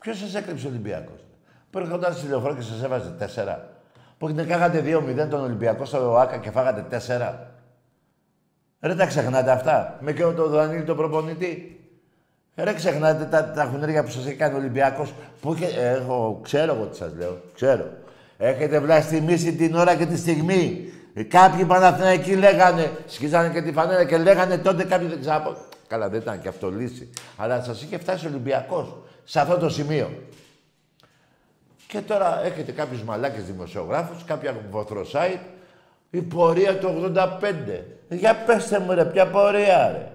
Ποιος σας έκρυψε ο Ολυμπιακός; Που έρχονταν στη λεωφόρο και σας έβαζε τέσσερα. Που κάνατε 2-0 τον Ολυμπιακό στο ΟΑΚΑ και φάγατε τέσσερα. Ρε τα ξεχνάτε αυτά. Με και τον Δανίλη τον προπονητή. Ρε ξεχνάτε τα, τα χουνέρια που σας έκανε ο Ολυμπιακός. Που είχε, εγώ ξέρω εγώ τι σας λέω. Ξέρω. Έχετε βλαστημίσει την ώρα και τη στιγμή. Κάποιοι Παναθηναϊκοί λέγανε, σκίζανε και τη φανέλα και λέγανε τότε κάποιοι δεν ξέρω. Καλά, δεν ήταν και αυτό λύση. Αλλά σας είχε φτάσει ο Ολυμπιακός σε αυτό το σημείο. Και τώρα έχετε κάποιους μαλάκες δημοσιογράφους, κάποια βοθροσάιτ, η πορεία του 85. Για πέστε μου ρε, ποια πορεία ρε.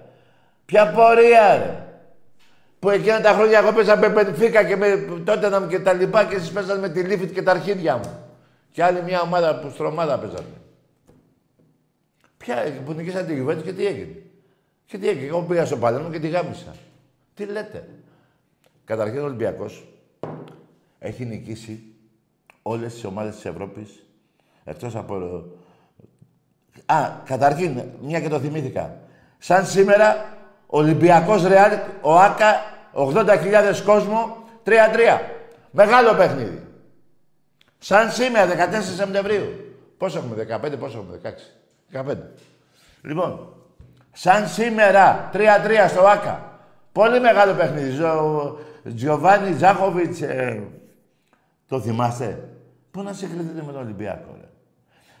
Ποια πορεία ρε. Που εκείνα τα χρόνια εγώ παίζα με Πενφύκα και με τότε να και τα λοιπά και εσείς παίζατε με τη Λίφιτ και τα αρχίδια μου. Και άλλη μια ομάδα που στρομάδα παίζατε. Ποια, που νικήσατε τη Γιουβέντους και τι έγινε. Και τι έγινε. Εγώ πήγα στο Παλέμο και τη γάμισα. Τι λέτε. Καταρχήν ο Ολυμπιακός έχει νικήσει όλες τις ομάδες της Ευρώπης εκτός από... Α, καταρχήν, μια και το θυμήθηκα. Σαν σήμερα, Ολυμπιακός Ρεάλ, ο Άκα, 80.000 κόσμο, 3-3. Μεγάλο παιχνίδι. Σαν σήμερα, 14 Σεπτεμβρίου. Πόσο έχουμε, 15, πόσο έχουμε, 16. 15. Λοιπόν, σαν σήμερα, 3-3 στο Άκα. Πολύ μεγάλο παιχνίδι. Τζιοβάνι Ζάχοβιτς, ε, το θυμάστε. Πού να συγκριθείτε με τον Ολυμπιακό, ρε.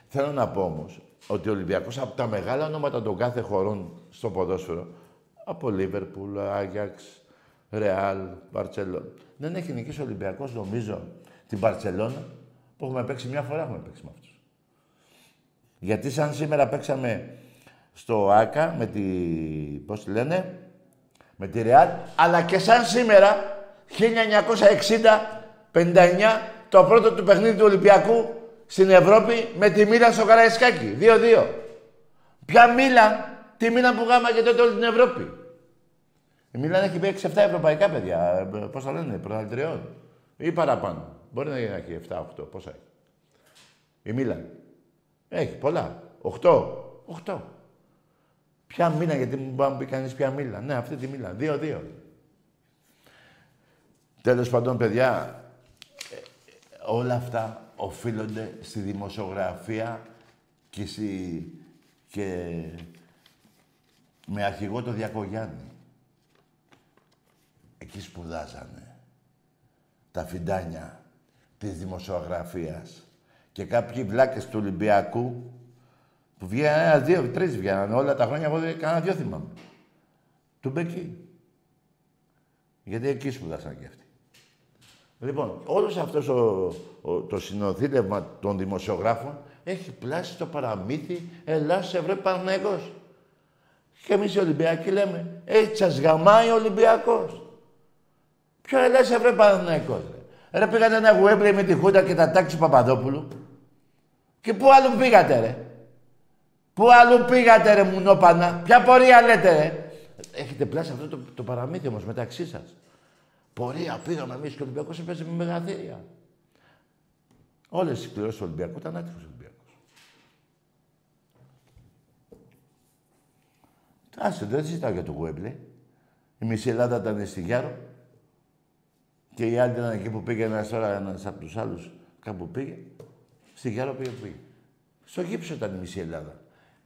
Θέλω να πω όμως ότι ο Ολυμπιακός από τα μεγάλα ονόματα των κάθε χωρών στο ποδόσφαιρο, από Λίβερπουλ, Άγιαξ, Ρεάλ, Μπαρτσελόνα, δεν έχει νικήσει ο Ολυμπιακός, νομίζω, την Μπαρτσελόνα, που έχουμε παίξει μια φορά έχουμε παίξει με αυτούς. Γιατί σαν σήμερα παίξαμε στο ΆΚΑ με τη, πώς τη λένε, με τη Ρεάλ, αλλά και σαν σήμερα, 1960-59, το πρώτο του παιχνίδι του Ολυμπιακού στην Ευρώπη με τη Μίλαν στο Καραϊσκάκι. 2-2. Ποια Μίλαν, τη Μίλαν που γάμα και τότε όλη την Ευρώπη. Η Μίλαν έχει παίξει 7 ευρωπαϊκά παιδιά. Πώς θα λένε, πρωταθλητριών. Ή παραπάνω. Μπορεί να έχει 7-8. Πόσα έχει. Η Μίλαν. Έχει πολλά. 8. 8. Ποια Μίλαν, γιατί μου μπορεί να πει κανείς ποια Μίλαν. Ναι, αυτή τη Μίλαν. 2-2. Τέλος πάντων, παιδιά, ε, όλα αυτά οφείλονται στη δημοσιογραφία και, στη... και με αρχηγό το Διακογιάννη. Εκεί σπουδάζανε τα φιντάνια της δημοσιογραφίας. Και κάποιοι βλάκες του Ολυμπιακού που βγαίνανε ένα, δύο, τρεις βγαίνανε όλα τα χρόνια, εγώ κανένα δυο θυμάμαι. Του Μπεκί. Γιατί εκεί σπουδάσαν και αυτοί. Λοιπόν, όλος αυτός ο, το συνοθήλευμα των δημοσιογράφων έχει πλάσει το παραμύθι «Ελλάς Ευρώπη Παναγικός». Και εμείς οι Ολυμπιακοί λέμε «Έτσι σας γαμάει ο Ολυμπιακός». Ποιο Ελλάς Ευρώπη Παναγικός, ρε. Ρε πήγατε ένα γουέμπλε με τη Χούντα και τα τάξη Παπαδόπουλου. Και πού άλλου πήγατε, ρε. Πού αλλού πήγατε, ρε μουνόπανα. Ποια πορεία λέτε, ρε. Έχετε πλάσει αυτό το, το παραμύθι όμως μεταξύ σας. Πορεία πήγαμε εμείς και ο Ολυμπιακός έπαιζε με μεγαθύρια. Όλες οι κληρώσει του Ολυμπιακού ήταν άτυχο Ολυμπιακός. Άσε, δεν συζητάω για το Γουέμπλε. Η μισή Ελλάδα ήταν στη Γιάρο και οι άλλοι ήταν εκεί που πήγε ένας τώρα ένας από τους άλλους κάπου πήγε. Στη Γιάρο πήγε που πήγε. Στο γύψο ήταν η μισή Ελλάδα.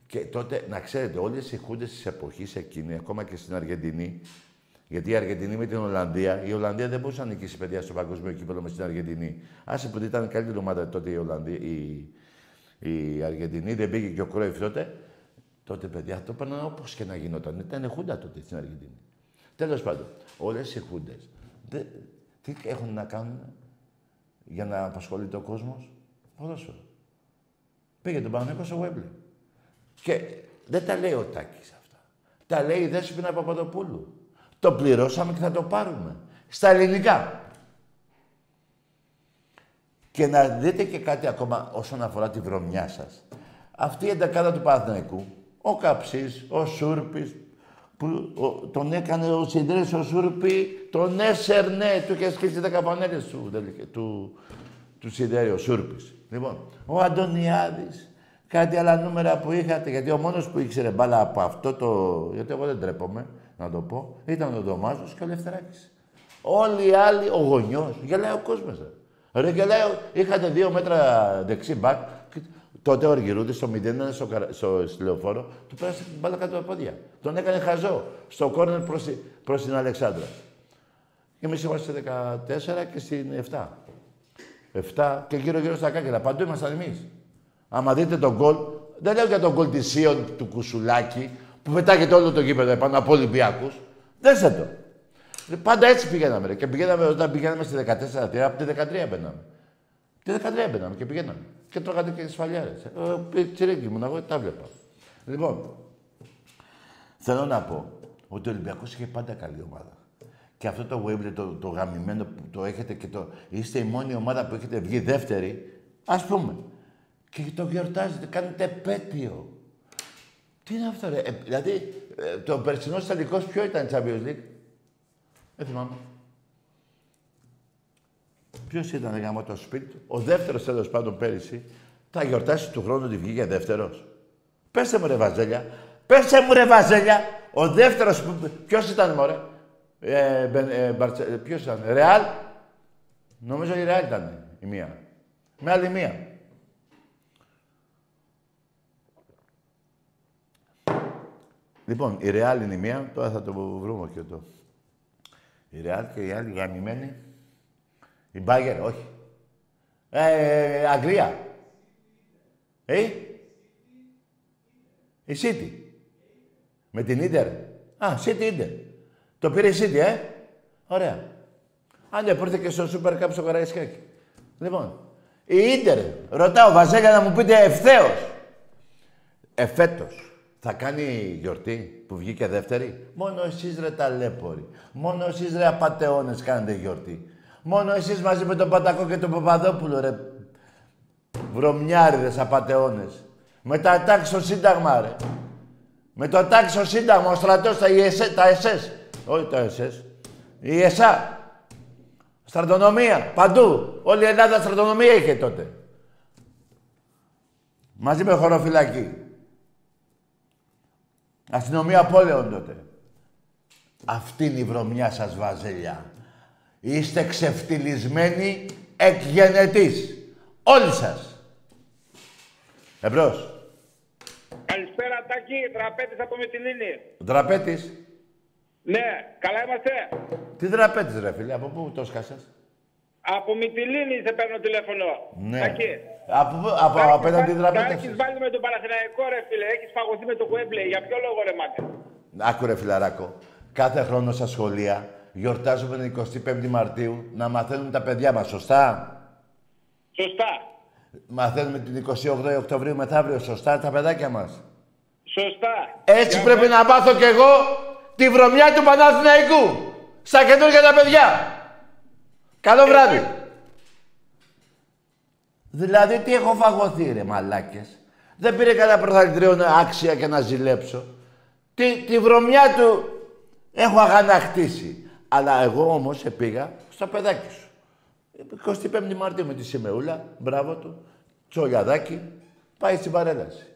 Και τότε, να ξέρετε, όλες οι χούντες της εποχής εκείνη, ακόμα και στην Αργεντινή, γιατί η Αργεντινή με την Ολλανδία, η Ολλανδία δεν μπορούσε να νικήσει παιδιά στο παγκοσμίο κύπελο με την Αργεντινή. Άσε που ήταν καλύτερη ομάδα τότε η, Ολλανδία, η, η Αργεντινή, δεν πήγε και ο Κρόιφ τότε. Τότε παιδιά το έπαιρναν όπως και να γινόταν. Ήταν χούντα τότε στην Αργεντινή. Τέλος πάντων, όλε οι χούντε τι έχουν να κάνουν για να απασχολείται ο κόσμος; Ποδόσφαιρο. Πήγε τον Παναγιώτο στο Βέμπλε. Και δεν τα λέει ο Τάκης αυτά. Τα λέει η Δέσποινα Παπαδοπούλου. Το πληρώσαμε και θα το πάρουμε. Στα ελληνικά. Και να δείτε και κάτι ακόμα όσον αφορά τη βρωμιά σας. Αυτή η εντεκάδα του Παναθηναϊκού, ο Καψής, ο Σούρπης, που τον έκανε ο Συντρές ο Σούρπη, τον έσερνε, του είχε σκίσει τα καπανέλες του, του, του Συντρέ, ο Σούρπης. Λοιπόν, ο Αντωνιάδης, κάτι άλλα νούμερα που είχατε, γιατί ο μόνος που ήξερε μπάλα από αυτό το... γιατί εγώ δεν τρέπομαι, να το πω, ήταν ο Ντομάζος και ο Λευθεράκης. Όλοι οι άλλοι, ο Γονιός, γελάει ο κόσμος. Ρε, ρε γελάει, είχατε δύο μέτρα δεξί μπακ, τότε ο Αργυρούδης στο 0 στο, στο, στο λεωφόρο, του πέρασε την μπάλα κάτω από τα πόδια. Τον έκανε χαζό, στο κόρνερ προς, προς την Αλεξάνδρα. Και εμείς είμαστε 14 και στην 7. 7 και γύρω-γύρω στα κάγκελα. Παντού ήμασταν εμείς. Άμα δείτε τον γκολ, δεν λέω για τον γκολ της Σίων του Κουσουλάκη που πετάγεται όλο το γήπεδο επάνω από Ολυμπιακούς. Δέστε το. Πάντα έτσι πηγαίναμε. Ρε. Και πηγαίναμε όταν πηγαίναμε στη 14 από τη 13 μπαίναμε. Τη 13 μπαίναμε και πηγαίναμε. Και τρώγατε και σφαλιάρες. Ε, τσιρίκι ήμουν εγώ, τα βλέπα. Λοιπόν, θέλω να πω ότι ο Ολυμπιακός είχε πάντα καλή ομάδα. Και αυτό το Wembley, το, το γαμημένο που το έχετε και το... Είστε η μόνη ομάδα που έχετε βγει δεύτερη, ας πούμε. Και το γιορτάζετε, κάνετε επέτειο. Τι είναι αυτό, ρε; Ε, δηλαδή, ε, το περσινό τελικό ποιο ήταν η Champions League; Δεν θυμάμαι. Ποιος ήταν για το σπίτι του. Ο δεύτερος τέλος πάντων πέρυσι θα γιορτάσεις του χρόνου ότι βγήκε δεύτερος. Πέστε μου ρε Βαζέλια. Πέστε μου ρε Βαζέλια. Ο δεύτερος. Ποιος ήταν, μωρέ; Ε, ε, ε, Ποιος ήταν, Ρεάλ; Νομίζω η Ρεάλ ήταν η μία. Με άλλη μία. Λοιπόν, η Ρεάλ είναι η μία, τώρα θα το βρούμε και το. Η Ρεάλ και η άλλη γαμημένη. Η Μπάγκερ, όχι. Ε, Αγγλία. Ε, η City. Με την Ίντερ. Α, City Ίντερ. Το πήρε η City, ε. Ωραία. Αν δεν πήρθε και στο Super Cup στο Καραϊσκάκι. Λοιπόν, η Ίντερ. Ρωτάω, Βαζέλια, να μου πείτε ευθέως. Εφέτος. Θα κάνει γιορτή που βγήκε δεύτερη; Μόνο εσείς ρε ταλέποροι. Μόνο εσείς ρε απατεώνες κάνετε γιορτή. Μόνο εσείς μαζί με τον Πατακό και τον Παπαδόπουλο ρε. Βρωμιάριδες απατεώνες. Με τα τάξη στο Σύνταγμα ρε. Με το τάξη στο Σύνταγμα, ο στρατός, τα, τα ΕΣΕΣ. Όχι τα ΕΣΕΣ. Η ΕΣΑ. Στρατονομία. Παντού. Όλη η Ελλάδα στρατονομία είχε τότε. Μαζί με χωροφυλακή. Αστυνομία πόλεων τότε. Αυτή είναι η βρωμιά σας, Βαζέλια. Είστε ξεφτυλισμένοι εκ γενετής. Όλοι σας. Εμπρός. Καλησπέρα, Τάκη. Τραπέτης από Μητυλίνη. Ο τραπέτης. Ναι, καλά είμαστε. Τι τραπέτης, ρε φίλε, από πού το σκάσες; Από Μητυλίνη σε παίρνω τηλέφωνο. Ναι. Τάκη. Από, πού- από Τάκη, απέναντι θα- τραπέζι. θα έχεις βάλει με τον Παναθηναϊκό, ρε φίλε. Έχεις φαγωθεί με το Γουέμπλε. Για ποιο λόγο, ρε μάκα; Άκου ρε φιλαράκο. Κάθε χρόνο στα σχολεία γιορτάζουμε την 25η Μαρτίου να μαθαίνουν τα παιδιά μας, σωστά; Σωστά. Μαθαίνουμε την 28η Οκτωβρίου μεθαύριο, σωστά, τα παιδάκια μας; Σωστά. Έτσι Για πρέπει να μάθω κι εγώ τη βρωμιά του Παναθηναϊκού. Στα καινούργια τα παιδιά. Καλό βράδυ. Δηλαδή τι έχω φαγωθεί ρε μαλάκες; Δεν πήρε κανένα πρωταθλητρίο άξια και να ζηλέψω. Τη, τη βρωμιά του έχω αγανακτήσει. Αλλά εγώ όμως πήγα στο παιδάκι σου. 25η Μαρτίου με τη Σιμεούλα, μπράβο του, τσολιαδάκι, πάει στην παρέλαση.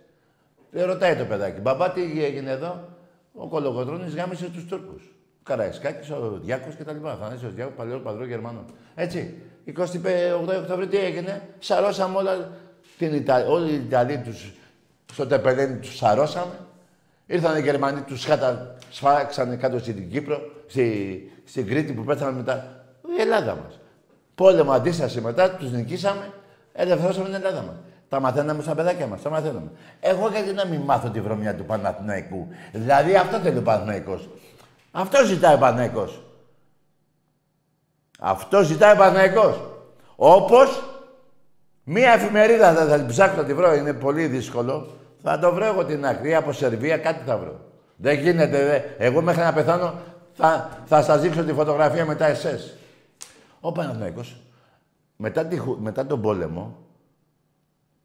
Δεν ρωτάει το παιδάκι, μπαμπά τι έγινε εδώ; Ο Κολογοντρώνης γάμισε τους Τούρκους. Ο Καραϊσκάκης, ο Διάκος και τα λοιπά. Θανάσιος Διάκος, παλαιό παδρό Γερμανό. Έτσι. 28 Οκτωβρίου τι έγινε; Σαρώσαμε όλα την Ιταλία. Όλοι οι Ιταλοί τους στο Τεπελένι τους σαρώσαμε. Ήρθαν οι Γερμανοί, τους χάτα, σφάξανε κάτω στην Κύπρο, στη, στην Κρήτη που πέθανε μετά. Η Ελλάδα μας. Πόλεμο αντίσταση μετά, τους νικήσαμε, ελευθερώσαμε την Ελλάδα μας. Τα μαθαίναμε στα παιδάκια μας, τα μαθαίναμε. Εγώ γιατί να μην μάθω τη βρωμιά του Παναθηναϊκού; Δηλαδή αυτό θέλει ο Παναθηναϊκός. Αυτό ζητάει ο Παναθηναϊκός. Αυτό ζητάει ο Παναθηναϊκός. Όπως μία εφημερίδα θα, θα την ψάξω να τη βρω, είναι πολύ δύσκολο. Θα το βρω εγώ την άκρη, από Σερβία κάτι θα βρω. Δεν γίνεται, δε. Εγώ μέχρι να πεθάνω θα, θα σας δείξω τη φωτογραφία μετά εσές. Ο Παναθηναϊκός, μετά, τη, χου- μετά τον πόλεμο,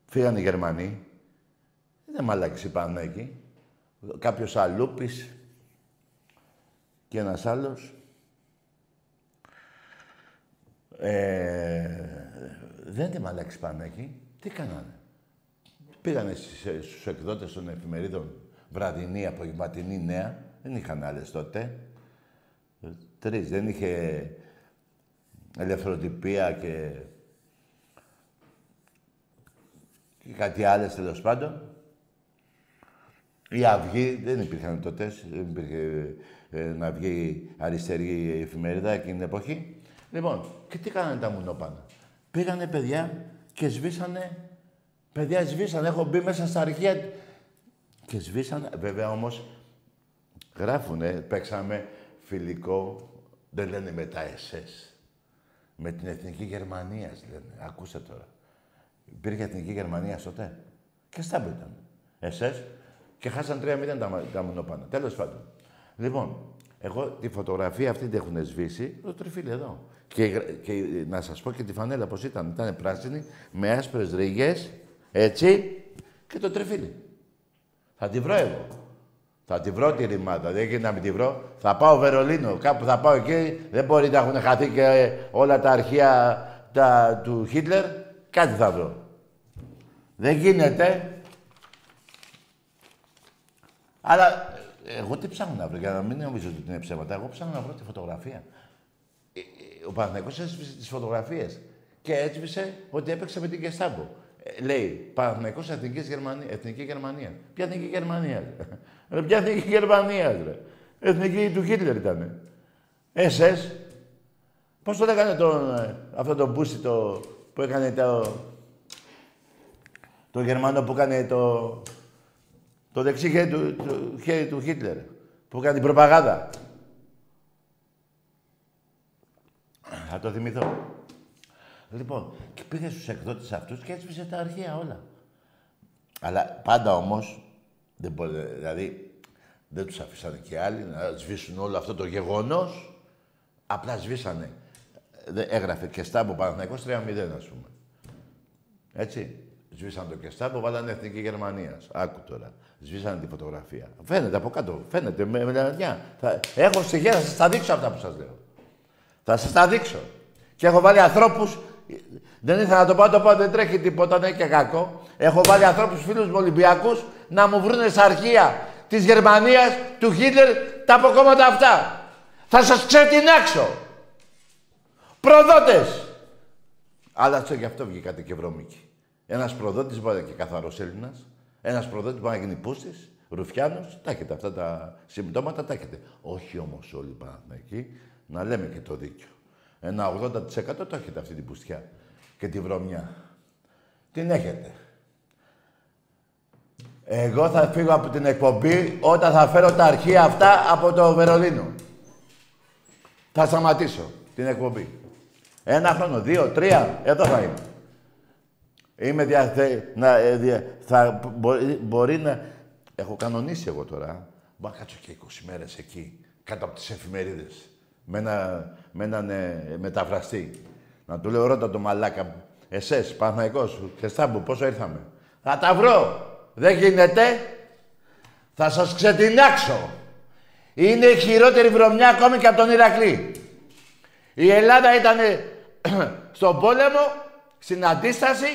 φύγανε οι Γερμανοί. Δεν μαλάκες οι Παναθηναϊκοί. Κάποιος Αλούπης και ένας άλλος. Ε, δεν είναι μαλάκες οι Παναθηναϊκοί. Τι κάνανε; Πήγανε στις, ε, στους εκδότες των εφημερίδων βραδινή, απογευματινή νέα. Δεν είχαν άλλες τότε. Ε, Τρεις. Δεν είχε ελευθεροτυπία και, και κάτι άλλες τέλος πάντων. Η Αυγή δεν υπήρχαν τότε, δεν υπήρχε ε, να βγει αριστερή εφημερίδα εκείνη την εποχή. Λοιπόν, και τι κάνανε τα μουνόπανα. Πήγανε παιδιά και σβήσανε. Παιδιά σβήσανε. Έχω μπει μέσα στα αρχεία και σβήσανε. Βέβαια όμως γράφουνε, παίξαμε φιλικό, δεν λένε με τα SS. Με την Εθνική Γερμανίας λένε. Ακούστε τώρα. Υπήρχε Εθνική Γερμανίας τότε; Και στάμπο ήταν. SS. Και χάσαν 3-0 τα, μα- τα μονοπάνα. Τέλος πάντων. Λοιπόν, εγώ τη φωτογραφία αυτή την έχουν σβήσει, το τριφύλι εδώ. Και, γρα- και να σας πω και τη φανέλα πώς ήταν. Ήταν πράσινη, με άσπρες ρίγες, έτσι, και το τριφύλι. Θα τη βρω εγώ. Θα τη βρω τη ρημάδα. Δεν γίνεται να μην τη βρω. Θα πάω Βερολίνο. Κάπου θα πάω εκεί. Δεν μπορεί να έχουν χαθεί και όλα τα αρχεία τα, του Χίτλερ. Κάτι θα βρω. Δεν γίνεται. Αλλά ε, εγώ τι ψάχνω να βρω, για να μην νομίζω ότι είναι ψέματα. Εγώ ψάχνω να βρω τη φωτογραφία. Ε, ε, Ο Παναθηναϊκός έσβησε τις φωτογραφίες και έσβησε ότι έπαιξε με την Κεστάμπο. Ε, λέει, Παναθηναϊκός Εθνικής Γερμανία, Εθνική Γερμανία. Ποια Εθνική Γερμανία, ρε; ρε. Ποια Εθνική Γερμανία, ρε; Εθνική του Χίτλερ ήταν. SS. Πώς το λέγανε τον, ε, αυτό το μπούσι το, που έκανε το... Το Γερμανό που έκανε το... Το δεξί χέρι του, του, χέρι του Χίτλερ. Που έκανε την προπαγάνδα. Θα το θυμηθώ. Λοιπόν, και πήγε στους εκδότες αυτούς και έσβησε τα αρχεία όλα. Αλλά πάντα όμως, δεν μπορεί, δηλαδή, δεν τους αφήσανε και άλλοι να σβήσουν όλο αυτό το γεγονός. Απλά σβήσανε. Δεν- Έγραφε και στάμπο Παναθηναϊκός 3-0, ας πούμε. Έτσι. Σβήσαν το κεστάμπο, βάλανε Εθνική Γερμανίας. Άκου τώρα. Σβήσανε τη φωτογραφία. Φαίνεται από κάτω. Φαίνεται με, με λαδιά. Θα... Έχω στοιχεία, θα σας τα δείξω αυτά που σας λέω. Θα σας τα δείξω. Και έχω βάλει ανθρώπου. Δεν ήθελα να το πω, το πω, δεν τρέχει τίποτα, δεν είναι και κακό. Έχω βάλει ανθρώπους φίλους μου Ολυμπιακούς να μου βρουν στα αρχεία της Γερμανίας, του Χίτλερ, τα αποκόμματα αυτά. Θα σας ξετινάξω. Προδότες. Αλλά αυτό γι' αυτό βγήκατε και βρώμικοι. Ένας προδότης μπορεί να είναι και καθαρός Έλληνας. Ένας προδότης μπορεί να γίνει πούστη, ρουφιάνος. Τα έχετε αυτά τα συμπτώματα, τα έχετε. Όχι όμως όλοι οι Παναθηναϊκοί, να λέμε και το δίκιο. Ένα 80% το έχετε αυτή την πουστιά και τη βρωμιά. Την έχετε. Εγώ θα φύγω από την εκπομπή όταν θα φέρω τα αρχεία αυτά από το Βερολίνο. Θα σταματήσω την εκπομπή. Ένα χρόνο, δύο, τρία, εδώ θα είμαι. Είμαι διαθε... να, ε, δια... θα... μπορεί, μπορεί να... Έχω κανονίσει εγώ τώρα. Μπορώ να κάτσω και 20 μέρες εκεί, κάτω από τις εφημερίδες. Με, ένα, με έναν ε, μεταφραστή. Να του λέω, ρώτα το μαλάκα. Εσές, Παναθηναϊκός, Χεστάμπου, πόσο ήρθαμε. Θα τα βρω. Δεν γίνεται. Θα σας ξετινάξω. Είναι η χειρότερη βρωμιά ακόμη και από τον Ηρακλή. Η Ελλάδα ήταν *clears throat* στον πόλεμο, στην αντίσταση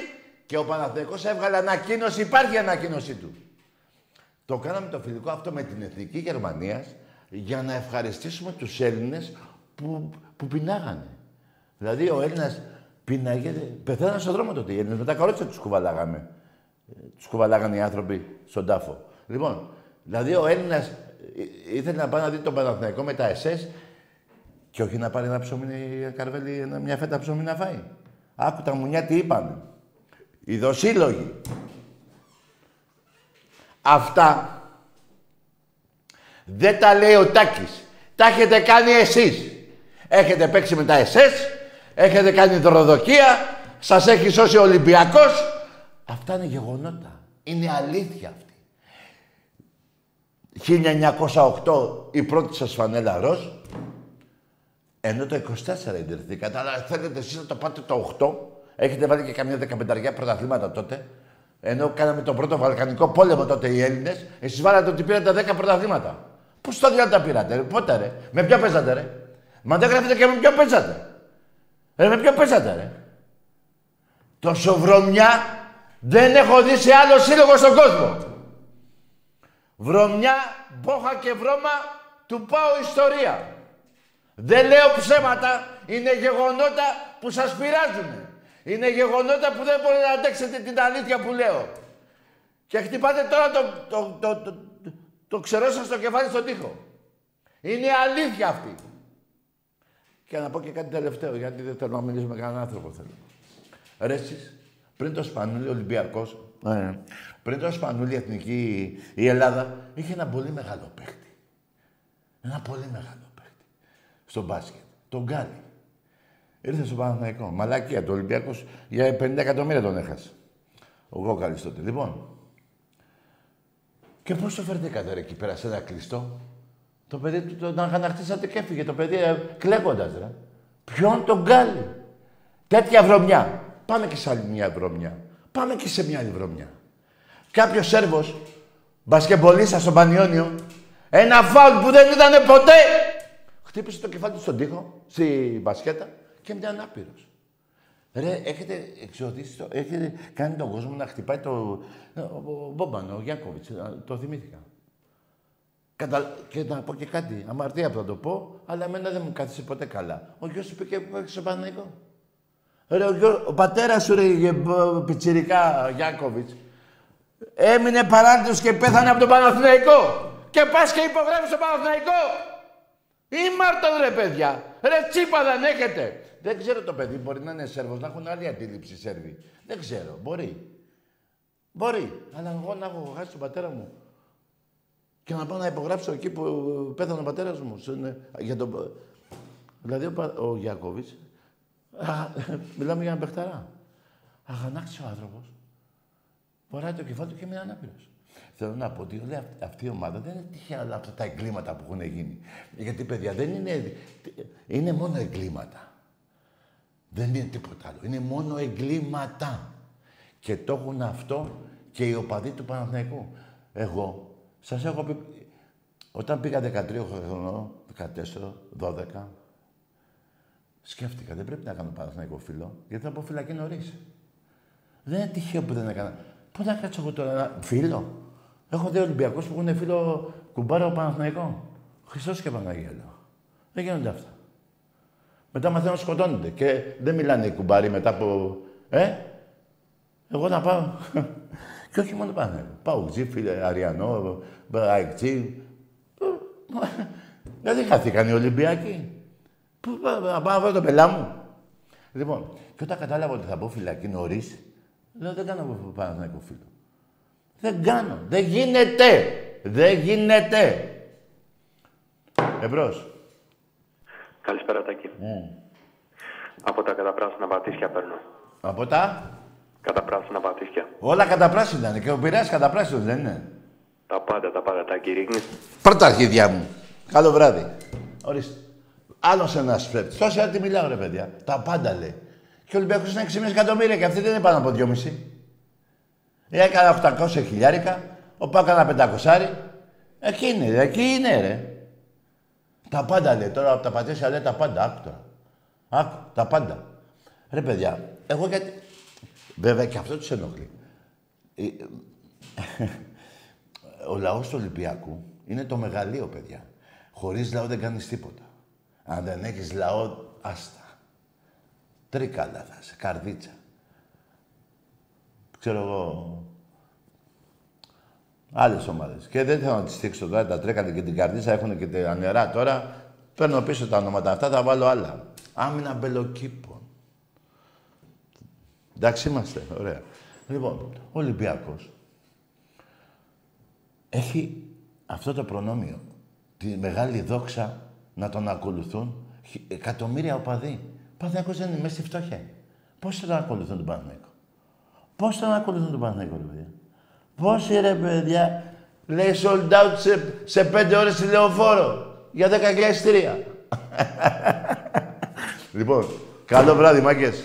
και ο Παναθηναϊκός έβγαλε ανακοίνωση, υπάρχει ανακοίνωσή του. Το κάναμε το φιλικό αυτό με την Εθνική Γερμανίας για να ευχαριστήσουμε τους Έλληνες που, που πεινάγανε. Δηλαδή ο Έλληνας πεινάγε, πεθαίνανε στον δρόμο τότε οι Έλληνες, με τα καρότσια τους κουβαλάγαμε. Ε, Τους κουβαλάγανε οι άνθρωποι στον τάφο. Λοιπόν, δηλαδή ο Έλληνας ε, ήθελε να πάει να δει τον Παναθηναϊκό με τα SS και όχι να πάρει ένα ψωμί, ένα καρβέλι, ένα- μια φέτα ψωμί να φάει. Άκου τα μουνιά τι είπανε. Οι δοσύλλογοι. Αυτά δεν τα λέει ο Τάκης. Τα έχετε κάνει εσείς. Έχετε παίξει με τα SS, έχετε κάνει δωροδοκία, σας έχει σώσει ο Ολυμπιακός. Αυτά είναι γεγονότα. Είναι αλήθεια αυτή. 1908 η πρώτη σας φανέλα ροζ, ενώ το 24 ιδρυθήκατε, αλλά θέλετε εσείς να το πάτε το 8. Έχετε βάλει και καμιά δεκαπενταριά πρωταθλήματα τότε. Ενώ κάναμε τον πρώτο Βαλκανικό πόλεμο τότε οι Έλληνες, εσείς βάλατε ότι πήρατε 10 πρωταθλήματα. Πώς το διάλογο τα πήρατε, ρε, πότε ρε, με ποιο παίζατε ρε. Μα δεν γράφετε και με ποιο παίζατε. Ρε, με ποιο παίζατε ρε. Τόσο βρωμιά δεν έχω δει σε άλλο σύλλογο στον κόσμο. Βρωμιά, μπόχα και βρώμα του πάω ιστορία. Δεν λέω ψέματα, είναι γεγονότα που σας πειράζουν. Είναι γεγονότα που δεν μπορείτε να αντέξετε την αλήθεια που λέω. Και χτυπάτε τώρα το, το, το, το, το, το ξερό σας το κεφάλι στον τοίχο. Είναι αλήθεια αυτή. Και να πω και κάτι τελευταίο, γιατί δεν θέλω να μιλήσω με κανέναν άνθρωπο θέλω. Ρε εσείς, πριν το Σπανούλι Ολυμπιακός, ε, πριν το Σπανούλι Εθνική η Ελλάδα, είχε ένα πολύ μεγάλο παίχτη. Ένα πολύ μεγάλο παίχτη. Στο μπάσκετ. Τον Γκάλι. Ήρθε στο Παναθηναϊκό. Μαλακία. Το Ολυμπιακός για 50 εκατομμύρια τον έχασε. Ο Γκόκαλης τότε. Λοιπόν, και πώς το φέρετε ρε εκεί πέρα σε ένα κλειστό; Το παιδί του τον αγανακτήσατε και έφυγε. Το παιδί ε, κλαίγοντας, ρε. Ποιον τον Γκάλι; Τέτοια βρωμιά. Πάμε και σε άλλη μια βρωμιά. Πάμε και σε μια άλλη βρωμιά. Κάποιος Σέρβος, μπασκεμπολίστας στο Πανιόνιο, ένα φάουλ που δεν ήταν ποτέ. Χτύπησε το κεφάλι του στον τοίχο, στη μπασκέτα και ήταν ανάπηρο. Ρε, έχετε εξοδίσει το, έχετε κάνει τον κόσμο να χτυπάει το. Ο Μπόμπαν, ο Γιάκοβιτ, το θυμήθηκα. Κατα... Και να πω και κάτι, αμαρτία που θα το πω, αλλά εμένα δεν μου κάθισε ποτέ καλά. Ο γιος σου είπε και που στο Παναγικό. Ρε, ο, γιο, ο πατέρας σου, ρε, πιτσιρικά Γιάκοβιτ, έμεινε παράλυτο και πέθανε από τον Παναθηναϊκό. Και πας και υπογράφει στο Παναθηναϊκό. Ή Μάρτον, ρε παιδιά. Ρε τσίπα δεν έχετε. Δεν ξέρω το παιδί, μπορεί να είναι Σέρβος, να έχουν άλλη αντίληψη οι Σέρβοι. Δεν ξέρω, μπορεί. Μπορεί. Αλλά εγώ να έχω χάσει τον πατέρα μου και να πάω να υπογράψω εκεί που πέθανε ο πατέρας μου. Για τον... Δηλαδή ο, ο Γιακόβιτ, μιλάμε για έναν παιχταρά. Αγανάκτησε ο άνθρωπος. Φοράει το κεφάλι του και μείνει ανάπηρος. Θέλω να πω ότι όλη αυτή η ομάδα δεν είναι τυχαία όλα αυτά τα εγκλήματα που έχουν γίνει. Γιατί, παιδιά, δεν είναι... Είναι μόνο εγκλήματα. Δεν είναι τίποτα άλλο. Είναι μόνο εγκλήματα. Και το έχουν αυτό και οι οπαδοί του Παναθηναϊκού. Εγώ σας έχω πει... Όταν πήγα 13 χρονών, 14, 12, σκέφτηκα, δεν πρέπει να κάνω Παναθηναϊκό φίλο, γιατί θα πω φυλακή νωρίς. Δεν είναι τυχαίο που δεν έκανα. Πού θα κάτσω εγώ τώρα ένα φίλο. Έχω δει Ολυμπιακούς που έχουν φίλο κουμπάρο Παναθηναϊκό. Χριστός και Παναγία Δεν γίνονται αυτά. Μετά μαθαίνουν να σκοτώνονται και δεν μιλάνε οι κουμπάροι μετά από... Ε, εγώ να πάω. *laughs* και όχι μόνο πάνε. Πάω γζί, φίλε, Αριανό, Αϊκτζή. Δεν χαθήκαν οι Ολυμπιακοί. Πού να πάω να το πελά μου. Λοιπόν, και όταν κατάλαβα ότι θα μπω φυλακή νωρίς, λέω δεν κάνω πάνω να φίλο. Δεν κάνω. Δεν γίνεται. Δεν γίνεται. Εμπρός. Καλησπέρα, Τάκη. Mm. Από τα καταπράσινα πατήσια παίρνω. Από τα; Καταπράσινα πατήσια. Όλα καταπράσινα είναι. Και ο Πειραιάς καταπράσινος δεν είναι; Τα πάντα, τα πάντα, Τάκη, ρίχνεις. Πρώτα αρχίδια μου. Καλό βράδυ. Ορίστε. Άλλος ένας φρέτ. Τόση ώρα τι μιλάω, ρε παιδιά. Τα πάντα λέει. Και ο Ολυμπιακός είναι 6,5 εκατομμύρια και αυτή δεν είναι πάνω από 2,5. Έκανα 800 χιλιάρικα, ο Πάκα ένα 500. Εκεί είναι, εκεί είναι, ρε. Τα πάντα λέει. Τώρα από τα πατήσια λέει τα πάντα. Άκου τώρα. Άκου, τα πάντα. Ρε παιδιά, εγώ γιατί... Βέβαια και αυτό τους ενοχλεί. Ε, ο λαός του Ολυμπιακού είναι το μεγαλείο, παιδιά. Χωρίς λαό δεν κάνεις τίποτα. Αν δεν έχεις λαό, άστα. Τρίκαλα θα είσαι, καρδίτσα. Ξέρω εγώ, Άλλες ομάδες. Και δεν θέλω να τις στήξω τώρα, τα τρέκανε και την καρδίτσα, έχουν και τα νερά τώρα. Παίρνω πίσω τα ονόματα αυτά, θα βάλω άλλα. Άμυνα μπελοκήπων. Εντάξει είμαστε, ωραία. Λοιπόν, ο Ολυμπιακός έχει αυτό το προνόμιο, τη μεγάλη δόξα να τον ακολουθούν εκατομμύρια οπαδοί. Παναθηναϊκός δεν είναι μέσα στη φτώχεια. Πώς θα ακολουθούν τον Παναθηναϊκό; Πώς θα ακολουθούν τον Παναθηναϊκό, ρε παιδιά; Πόσοι ρε παιδιά, λέει sold out σε, σε πέντε ώρες στη λεωφόρο για 10 εισιτήρια. λοιπόν, καλό βράδυ, μάγκες.